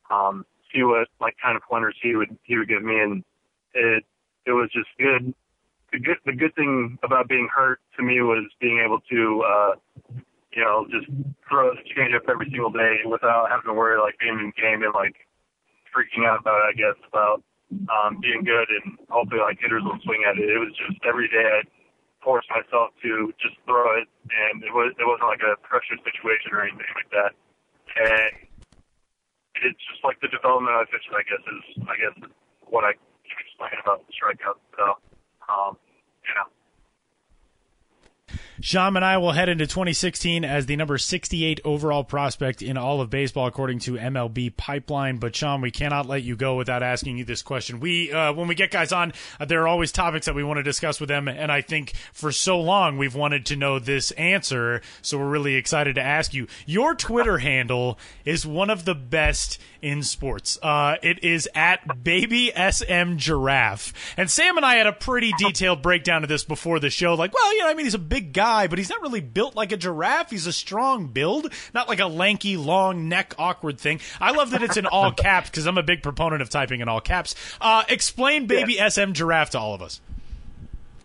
um, see what like kind of pointers he would he would give me, and it it was just good. The good the good thing about being hurt to me was being able to uh, you know just throw the changeup every single day without having to worry like being in game and like freaking out about it, I guess, about um, being good and hopefully like hitters will swing at it. It was just every day I forced myself to just throw it, and it was it wasn't like a pressure situation or anything like that. And it's just like the development of pitches, I guess, is I guess what I can explain about the strikeout. So, um, Sean and I will head into 2016 as the number 68 overall prospect in all of baseball, according to MLB Pipeline. But Sean, we cannot let you go without asking you this question. We, uh, when we get guys on, uh, there are always topics that we want to discuss with them, and I think for so long we've wanted to know this answer, so we're really excited to ask you. Your Twitter handle is one of the best in sports. Uh, it is at baby sm giraffe, and Sam and I had a pretty detailed breakdown of this before the show. Like, well, you know, I mean, he's a big guy, but he's not really built like a giraffe. He's a strong build, not like a lanky, long neck, awkward thing. I love that it's in all caps because I'm a big proponent of typing in all caps. Uh, explain baby Yeah. sm giraffe to all of us.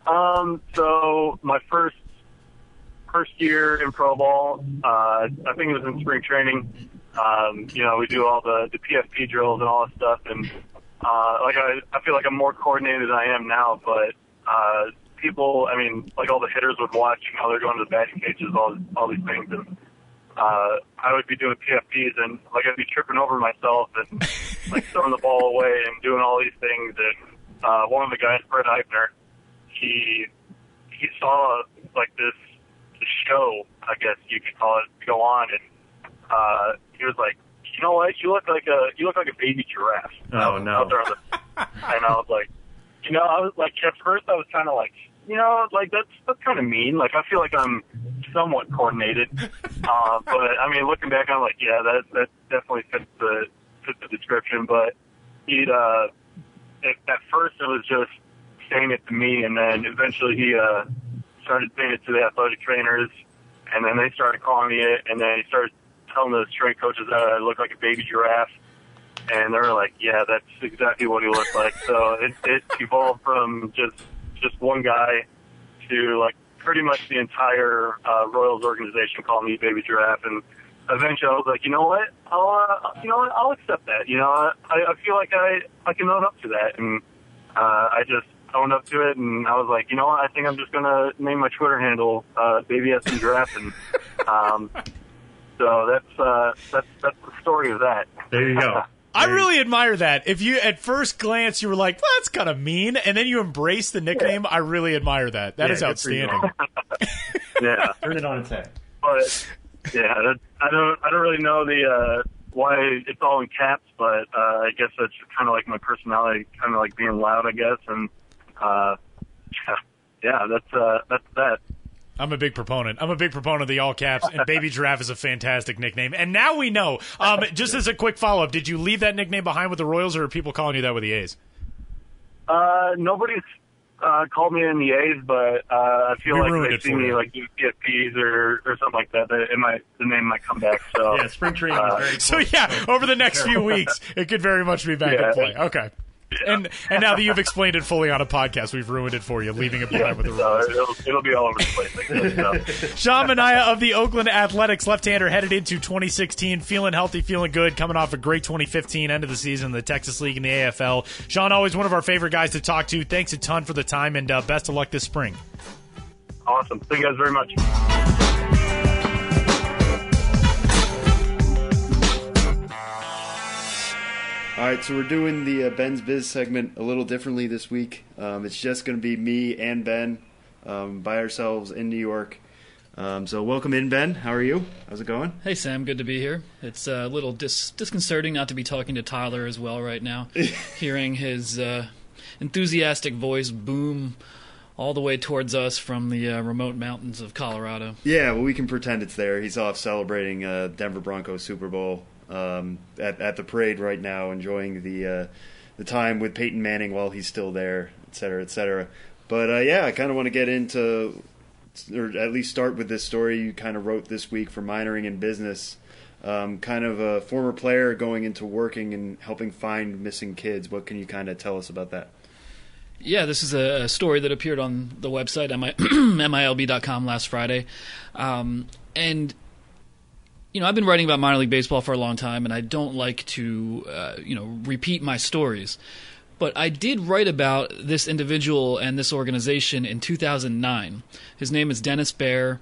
Um, so my first first year in pro ball, uh, I think it was in spring training. Um, you know, we do all the the PFP drills and all that stuff, and uh, like I, I feel like I'm more coordinated than I am now. But uh, people, I mean, like all the hitters would watch, know, they're going to the batting cages, all all these things, and uh, I would be doing PFPs, and like I'd be tripping over myself and like throwing the ball away and doing all these things. And uh, one of the guys, Brett Eibner, he he saw like this, this show, I guess you could call it, go on, and uh, he was like, "You know what? You look like a you look like a baby giraffe." Oh, no. Out there on the, and I was like, you know, I was like, at first I was kind of like, you know, like that's that's kind of mean. Like I feel like I'm somewhat coordinated, uh, but I mean, looking back, I'm like, yeah, that that definitely fits the fits the description. But he'd uh, at, at first it was just saying it to me, and then eventually he uh, started saying it to the athletic trainers, and then they started calling me it, and then he started telling the strength coaches that I look like a baby giraffe, and they were like, "Yeah, that's exactly what he looked like." so it it evolved from just just one guy to like pretty much the entire uh, Royals organization calling me baby giraffe, and eventually I was like, you know what, I'll uh, you know what, I'll accept that. You know, I I feel like I I can own up to that, and uh, I just owned up to it, and I was like, you know what, I think I'm just gonna name my Twitter handle uh, baby S and giraffe, and um, so that's uh, that's that's the story of that. There you go. I really admire that. If you at first glance you were like, "Well, that's kind of mean," and then you embrace the nickname, I really admire that. That Yeah, is good for you. outstanding. yeah. Turn it on its head. but yeah, that, I don't I don't really know the uh, why it's all in caps, but uh, I guess that's kind of like my personality, kind of like being loud, I guess, and uh, yeah, that's uh, that's that. I'm a big proponent. I'm a big proponent of the all caps, and Baby Giraffe is a fantastic nickname. And now we know. Um, just as a quick follow up, did you leave that nickname behind with the Royals, or are people calling you that with the A's? Uh, nobody's uh, called me in the A's, but uh, I feel We like ruined they see me you. like do or or something like that. That it might the name might come back. So Yeah, spring training is very So yeah, over the next few weeks, it could very much be back in play. Okay. And and now that you've explained it fully on a podcast, we've ruined it for you, leaving it behind with the Royals. it'll, it'll be all over the place. Sean Manaea of the Oakland Athletics, left-hander, headed into 2016, feeling healthy, feeling good, coming off a great 2015 end of the season in the Texas League and the AFL. Sean, always one of our favorite guys to talk to. Thanks a ton for the time, and uh, best of luck this spring. Awesome. Thank you guys very much. All right, so we're doing the uh, Ben's Biz segment a little differently this week. Um, it's just going to be me and Ben um, by ourselves in New York. Um, so welcome in, Ben. How are you? How's it going? Hey Sam, good to be here. It's uh, a little dis- disconcerting not to be talking to Tyler as well right now, hearing his uh, enthusiastic voice boom all the way towards us from the uh, remote mountains of Colorado. Yeah, well, we can pretend it's there. He's off celebrating uh, Denver Broncos Super Bowl um, at, at the parade right now, enjoying the uh, the time with Peyton Manning while he's still there, et cetera, et cetera. But uh, yeah, I kind of want to get into, or at least start with this story you kind of wrote this week for Minoring in Business. Um, kind of a former player going into working and helping find missing kids. What can you kind of tell us about that? Yeah, this is a, story that appeared on the website MI- milb.com last Friday, um, and you know I've been writing about minor league baseball for a long time, and I don't like to uh, you know repeat my stories. But I did write about this individual and this organization in 2009. His name is Dennis Bair,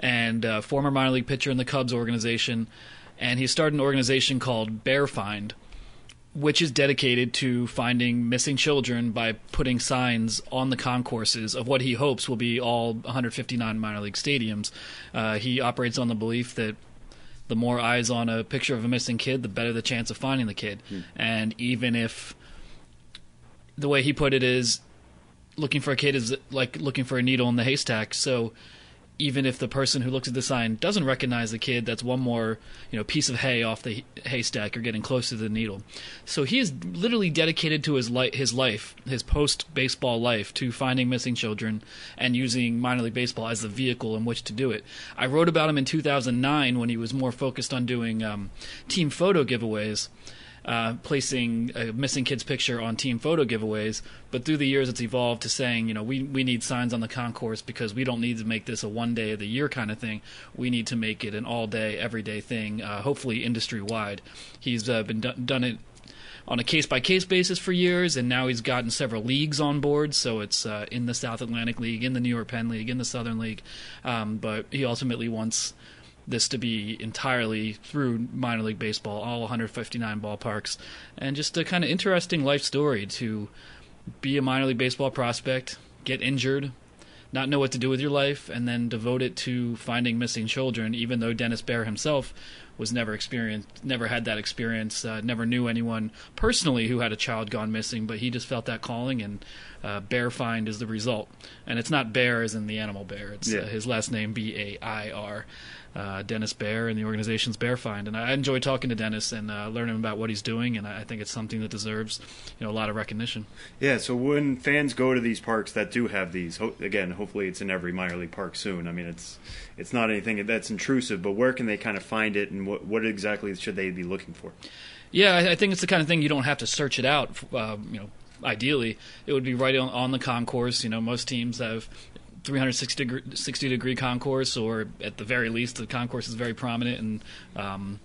and uh, former minor league pitcher in the Cubs organization, and he started an organization called BairFind which is dedicated to finding missing children by putting signs on the concourses of what he hopes will be all 159 minor league stadiums. Uh, he operates on the belief that the more eyes on a picture of a missing kid, the better the chance of finding the kid. Hmm. And even if the way he put it is looking for a kid is like looking for a needle in the haystack. So even if the person who looks at the sign doesn't recognize the kid, that's one more you know piece of hay off the haystack. You're getting closer to the needle. So he is literally dedicated to his life, his life, his post baseball life, to finding missing children and using minor league baseball as the vehicle in which to do it. I wrote about him in 2009 when he was more focused on doing um, team photo giveaways uh, placing a missing kid's picture on team photo giveaways. But through the years, it's evolved to saying, you know, we, we need signs on the concourse because we don't need to make this a one day of the year kind of thing. We need to make it an all day, everyday thing, uh, hopefully industry wide. He's uh, been do- done it on a case by case basis for years, and now he's gotten several leagues on board. So it's uh, in the South Atlantic League, in the New York Penn League, in the Southern League. Um, but he ultimately wants this to be entirely through minor league baseball, all 159 ballparks, and just a kind of interesting life story to be a minor league baseball prospect, get injured, not know what to do with your life, and then devote it to finding missing children. Even though Dennis Bair himself was never experienced, never had that experience, uh, never knew anyone personally who had a child gone missing, but he just felt that calling, and uh, BairFind is the result. And it's not Bear as in the animal bear; it's Yeah. uh, his last name B A I R uh, Dennis Bair and the organization's BairFind. And I enjoy talking to Dennis and uh, learning about what he's doing, and I think it's something that deserves you know a lot of recognition. Yeah, so when fans go to these parks that do have these, ho- again, hopefully it's in every minor league park soon. I mean, it's it's not anything that's intrusive, but where can they kind of find it, and what what exactly should they be looking for? Yeah, I, I think it's the kind of thing you don't have to search it out. Uh, you know, ideally, it would be right on, on the concourse. You know, most teams have 360 degree, 60 degree concourse, or at the very least, the concourse is very prominent and. Um,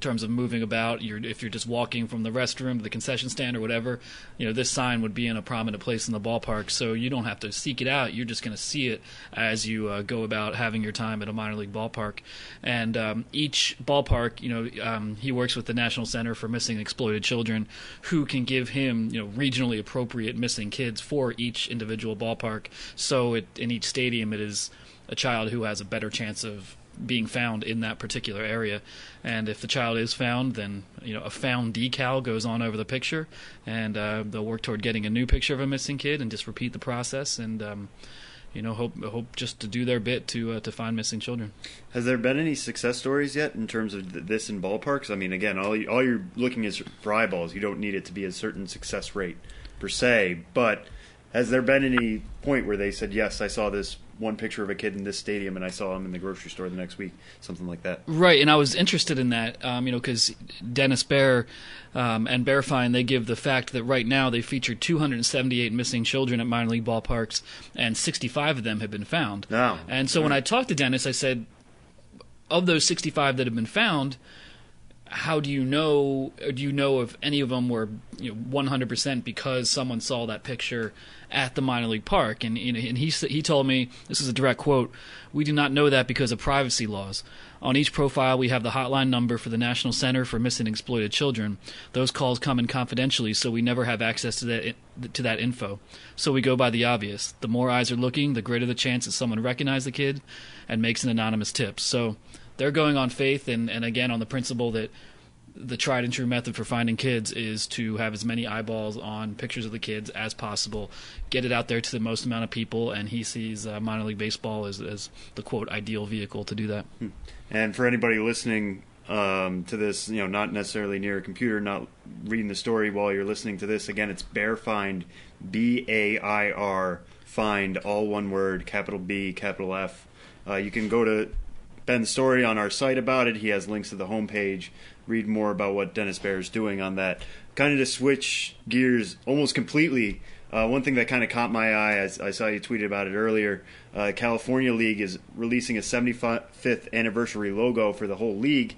terms of moving about, you're, if you're just walking from the restroom to the concession stand or whatever, you know this sign would be in a prominent place in the ballpark, so you don't have to seek it out. You're just going to see it as you uh, go about having your time at a minor league ballpark. And um, each ballpark, you know, um, he works with the National Center for Missing and Exploited Children, who can give him, you know, regionally appropriate missing kids for each individual ballpark. So it, in each stadium, it is a child who has a better chance of being found in that particular area. And if the child is found, then you know a found decal goes on over the picture, and uh, they'll work toward getting a new picture of a missing kid and just repeat the process and. Um, you know, hope hope just to do their bit to uh, to find missing children. Has there been any success stories yet in terms of th- this in ballparks? I mean, again, all you, all you're looking is for eyeballs. You don't need it to be a certain success rate per se. But has there been any point where they said, "Yes, I saw this one picture of a kid in this stadium, and I saw him in the grocery store the next week," something like that? Right, and I was interested in that, um, you know, because Dennis Bair um, and BairFind they give the fact that right now they feature 278 missing children at minor league ballparks, and 65 of them have been found. Wow. And so when I talked to Dennis, I said, of those 65 that have been found, how do you know? Do you know if any of them were you know 100% because someone saw that picture at the minor league park? And you know, and he he told me this is a direct quote. We do not know that because of privacy laws. On each profile, we have the hotline number for the National Center for Missing and Exploited Children. Those calls come in confidentially, so we never have access to that to that info. So we go by the obvious. The more eyes are looking, the greater the chance that someone recognizes the kid and makes an anonymous tip. So they're going on faith and, and again on the principle that the tried and true method for finding kids is to have as many eyeballs on pictures of the kids as possible, get it out there to the most amount of people, and he sees uh, minor league baseball as, as the quote ideal vehicle to do that. And for anybody listening um, to this, you know, not necessarily near a computer, not reading the story while you're listening to this, again, it's BairFind, B A I R, find, all one word, capital B, capital F. Uh, you can go to Ben's story on our site about it. He has links to the homepage. Read more about what Dennis Bair is doing on that. Kind of to switch gears almost completely. Uh, one thing that kind of caught my eye, as I saw you tweeted about it earlier, uh, California League is releasing a 75th anniversary logo for the whole league,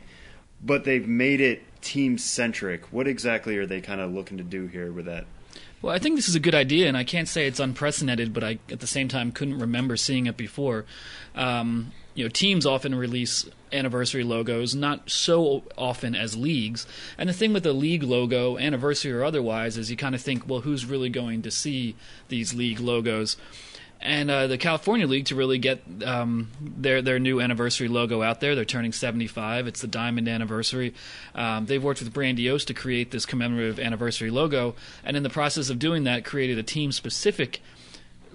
but they've made it team centric. What exactly are they kind of looking to do here with that? Well, I think this is a good idea, and I can't say it's unprecedented, but I at the same time couldn't remember seeing it before. Um, you know, teams often release anniversary logos, not so often as leagues. And the thing with a league logo, anniversary or otherwise, is you kind of think, well, who's really going to see these league logos? and uh, the California League to really get um, their their new anniversary logo out there. They're turning 75. It's the diamond anniversary. Um, they've worked with Brandiose to create this commemorative anniversary logo, and in the process of doing that, created a team specific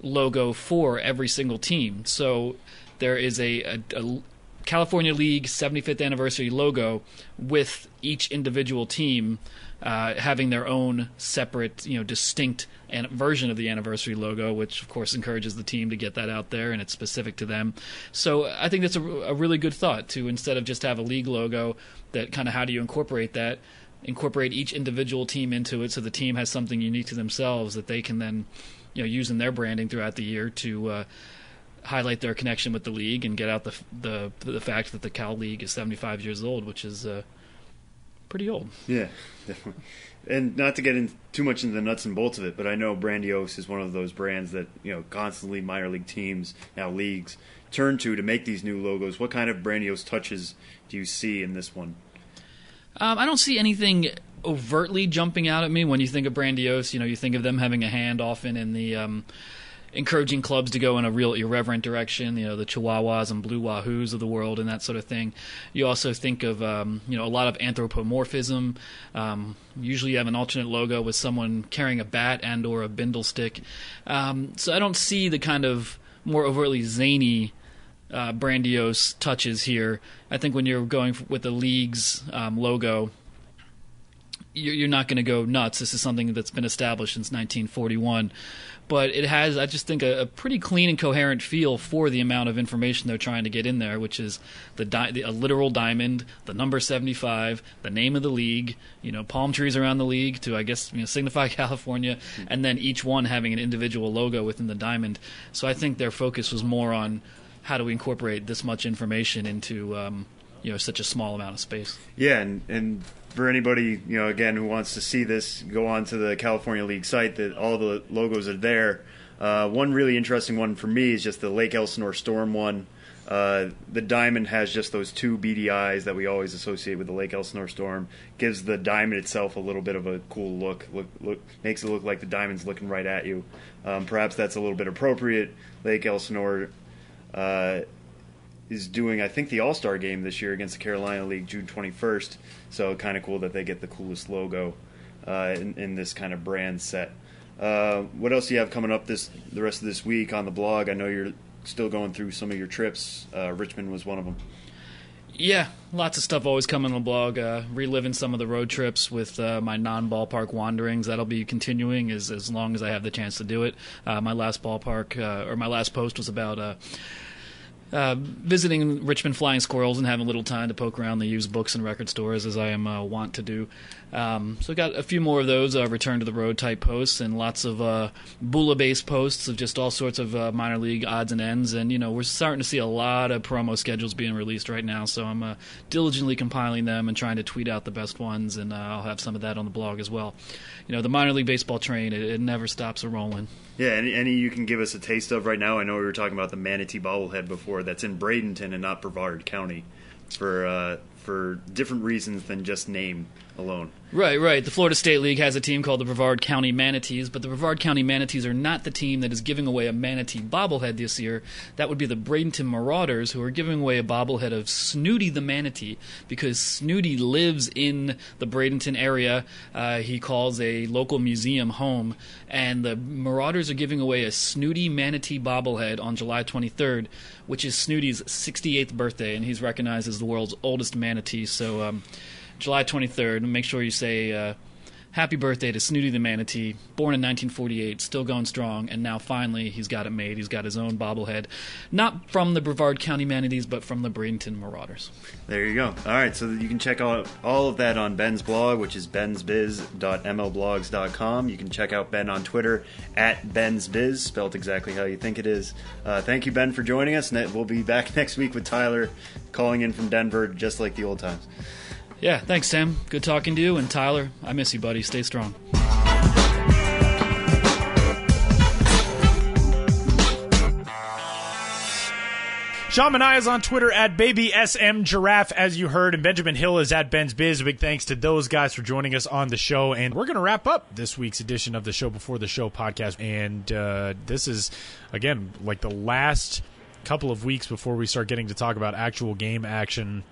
logo for every single team. So there is a, a, a California League 75th anniversary logo with each individual team uh, having their own separate, you know, distinct an- version of the anniversary logo, which of course encourages the team to get that out there and it's specific to them. So I think that's a, a really good thought to instead of just have a league logo, that kind of how do you incorporate that? Incorporate each individual team into it, so the team has something unique to themselves that they can then, you know, use in their branding throughout the year to. Uh, highlight their connection with the league and get out the the the fact that the Cal League is 75 years old, which is uh, pretty old. Yeah, definitely. And not to get in too much into the nuts and bolts of it, but I know Brandiose is one of those brands that you know constantly minor league teams now leagues turn to to make these new logos. What kind of Brandiose touches do you see in this one? Um, I don't see anything overtly jumping out at me when you think of Brandiose. You know, you think of them having a hand often in the um, encouraging clubs to go in a real irreverent direction, you know, the Chihuahuas and Blue Wahoos of the world and that sort of thing. You also think of, um, you know, a lot of anthropomorphism. Um, usually you have an alternate logo with someone carrying a bat and or a bindle stick. Um, so I don't see the kind of more overtly zany uh, Brandiose touches here. I think when you're going with the league's um, logo, you're not going to go nuts. This is something that's been established since 1941 but it has, I just think, a, a, pretty clean and coherent feel for the amount of information they're trying to get in there, which is the, di- the a literal diamond, the number 75, the name of the league, you know, palm trees around the league to, I guess, you know, signify California, and then each one having an individual logo within the diamond. So I think their focus was more on how do we incorporate this much information into, um, you know, such a small amount of space. Yeah, and and for anybody, you know, again, who wants to see this, go on to the California League site. That all the logos are there. Uh, one really interesting one for me is just the Lake Elsinore Storm one. Uh, the diamond has just those two beady eyes that we always associate with the Lake Elsinore Storm. Gives the diamond itself a little bit of a cool look. Look, look makes it look like the diamond's looking right at you. Um, perhaps that's a little bit appropriate. Lake Elsinore uh, is doing, I think, the All Star game this year against the Carolina League, June 21st. So kind of cool that they get the coolest logo uh, in, in, this kind of brand set. Uh, what else do you have coming up this the rest of this week on the blog? I know you're still going through some of your trips. Uh, Richmond was one of them. Yeah, lots of stuff always coming on the blog. Uh, reliving some of the road trips with uh, my non-ballpark wanderings. That'll be continuing as as long as I have the chance to do it. Uh, my last ballpark or my last post was about uh, visiting Richmond Flying Squirrels and having a little time to poke around the used books and record stores as I am uh, wont to do. Um, so got a few more of those uh, return to the road type posts and lots of uh, Bula based posts of just all sorts of uh, minor league odds and ends. And you know we're starting to see a lot of promo schedules being released right now. So I'm uh, diligently compiling them and trying to tweet out the best ones, and uh, I'll have some of that on the blog as well. You know the minor league baseball train it, it never stops a rolling. Yeah, any, any you can give us a taste of right now? I know we were talking about the manatee bobblehead before. That's in Bradenton and not Brevard County, for uh, for different reasons than just name alone. Right, right. The Florida State League has a team called the Brevard County Manatees, but the Brevard County Manatees are not the team that is giving away a manatee bobblehead this year. That would be the Bradenton Marauders, who are giving away a bobblehead of Snooty the Manatee because Snooty lives in the Bradenton area. Uh, he calls a local museum home, and the Marauders are giving away a Snooty Manatee bobblehead on July 23rd, which is Snooty's 68th birthday, and he's recognized as the world's oldest manatee. So. Um, July 23rd. Make sure you say uh, happy birthday to Snooty the Manatee, born in 1948, still going strong, and now finally he's got it made. He's got his own bobblehead, not from the Brevard County Manatees, but from the Bradenton Marauders. There you go. All right, so you can check out all of that on Ben's blog, which is bensbiz.mlblogs.com. You can check out Ben on Twitter at bensbiz, spelled exactly how you think it is. Uh, thank you, Ben, for joining us. And we'll be back next week with Tyler calling in from Denver, just like the old times. Yeah, thanks, Sam. Good talking to you. And Tyler, I miss you, buddy. Stay strong. Sean Manaea is on Twitter at BabySMGiraffe, as you heard, and Benjamin Hill is at Ben's Biz. Big thanks to those guys for joining us on the show. And we're going to wrap up this week's edition of the Show Before the Show podcast. And uh, this is, again, like the last couple of weeks before we start getting to talk about actual game action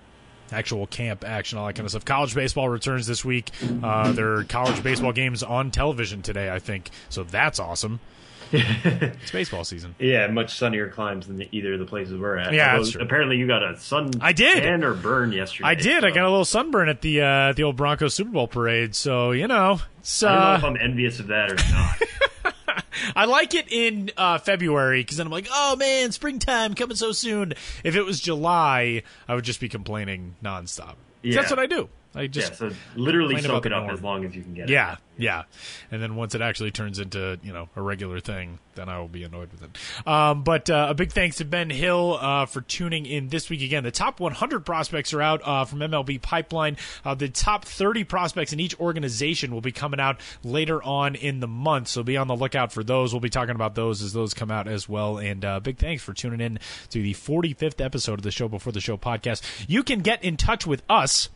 actual camp action, all that kind of stuff. College baseball returns this week. Uh, there are college baseball games on television today, I think. So that's awesome. it's baseball season. Yeah, much sunnier climes than either of the places we're at. Yeah. Apparently, you got a sun. I did. tan or burn yesterday. I did. I got a little sunburn at the uh, the old Broncos Super Bowl parade. So you know, it's, I don't know uh, if I'm envious of that or not. I like it in uh, February because then I'm like, oh man, springtime coming so soon. If it was July, I would just be complaining nonstop. Yeah. That's what I do. I just yeah, so literally soak it up norm. as long as you can get it. Yeah, yeah. And then once it actually turns into you know a regular thing, then I will be annoyed with it. Um, but uh, a big thanks to Ben Hill uh, for tuning in this week again. The top 100 prospects are out uh, from MLB Pipeline. Uh, the top 30 prospects in each organization will be coming out later on in the month, so be on the lookout for those. We'll be talking about those as those come out as well. And uh, big thanks for tuning in to the 45th episode of the Show Before the Show podcast. You can get in touch with us.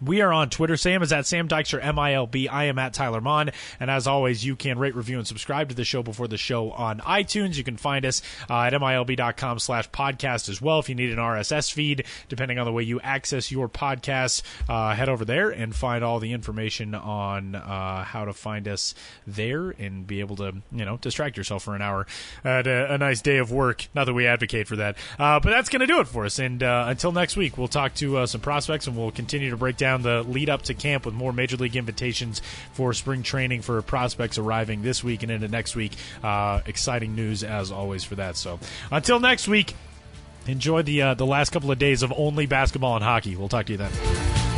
We are on Twitter. Sam is at Sam Dykstra, M-I-L-B. I am at Tyler Maun. And as always, you can rate, review, and subscribe to the show before the show on iTunes. You can find us uh, at MILB.com slash podcast as well. If you need an RSS feed, depending on the way you access your podcasts, uh, head over there and find all the information on uh, how to find us there and be able to, you know, distract yourself for an hour at a, a nice day of work. Not that we advocate for that. Uh, but that's going to do it for us. And uh, until next week, we'll talk to uh, some prospects and we'll continue to break down the lead up to camp with more major league invitations for spring training for prospects arriving this week and into next week. Uh, exciting news as always for that. So until next week, enjoy the uh, the last couple of days of only basketball and hockey. We'll talk to you then.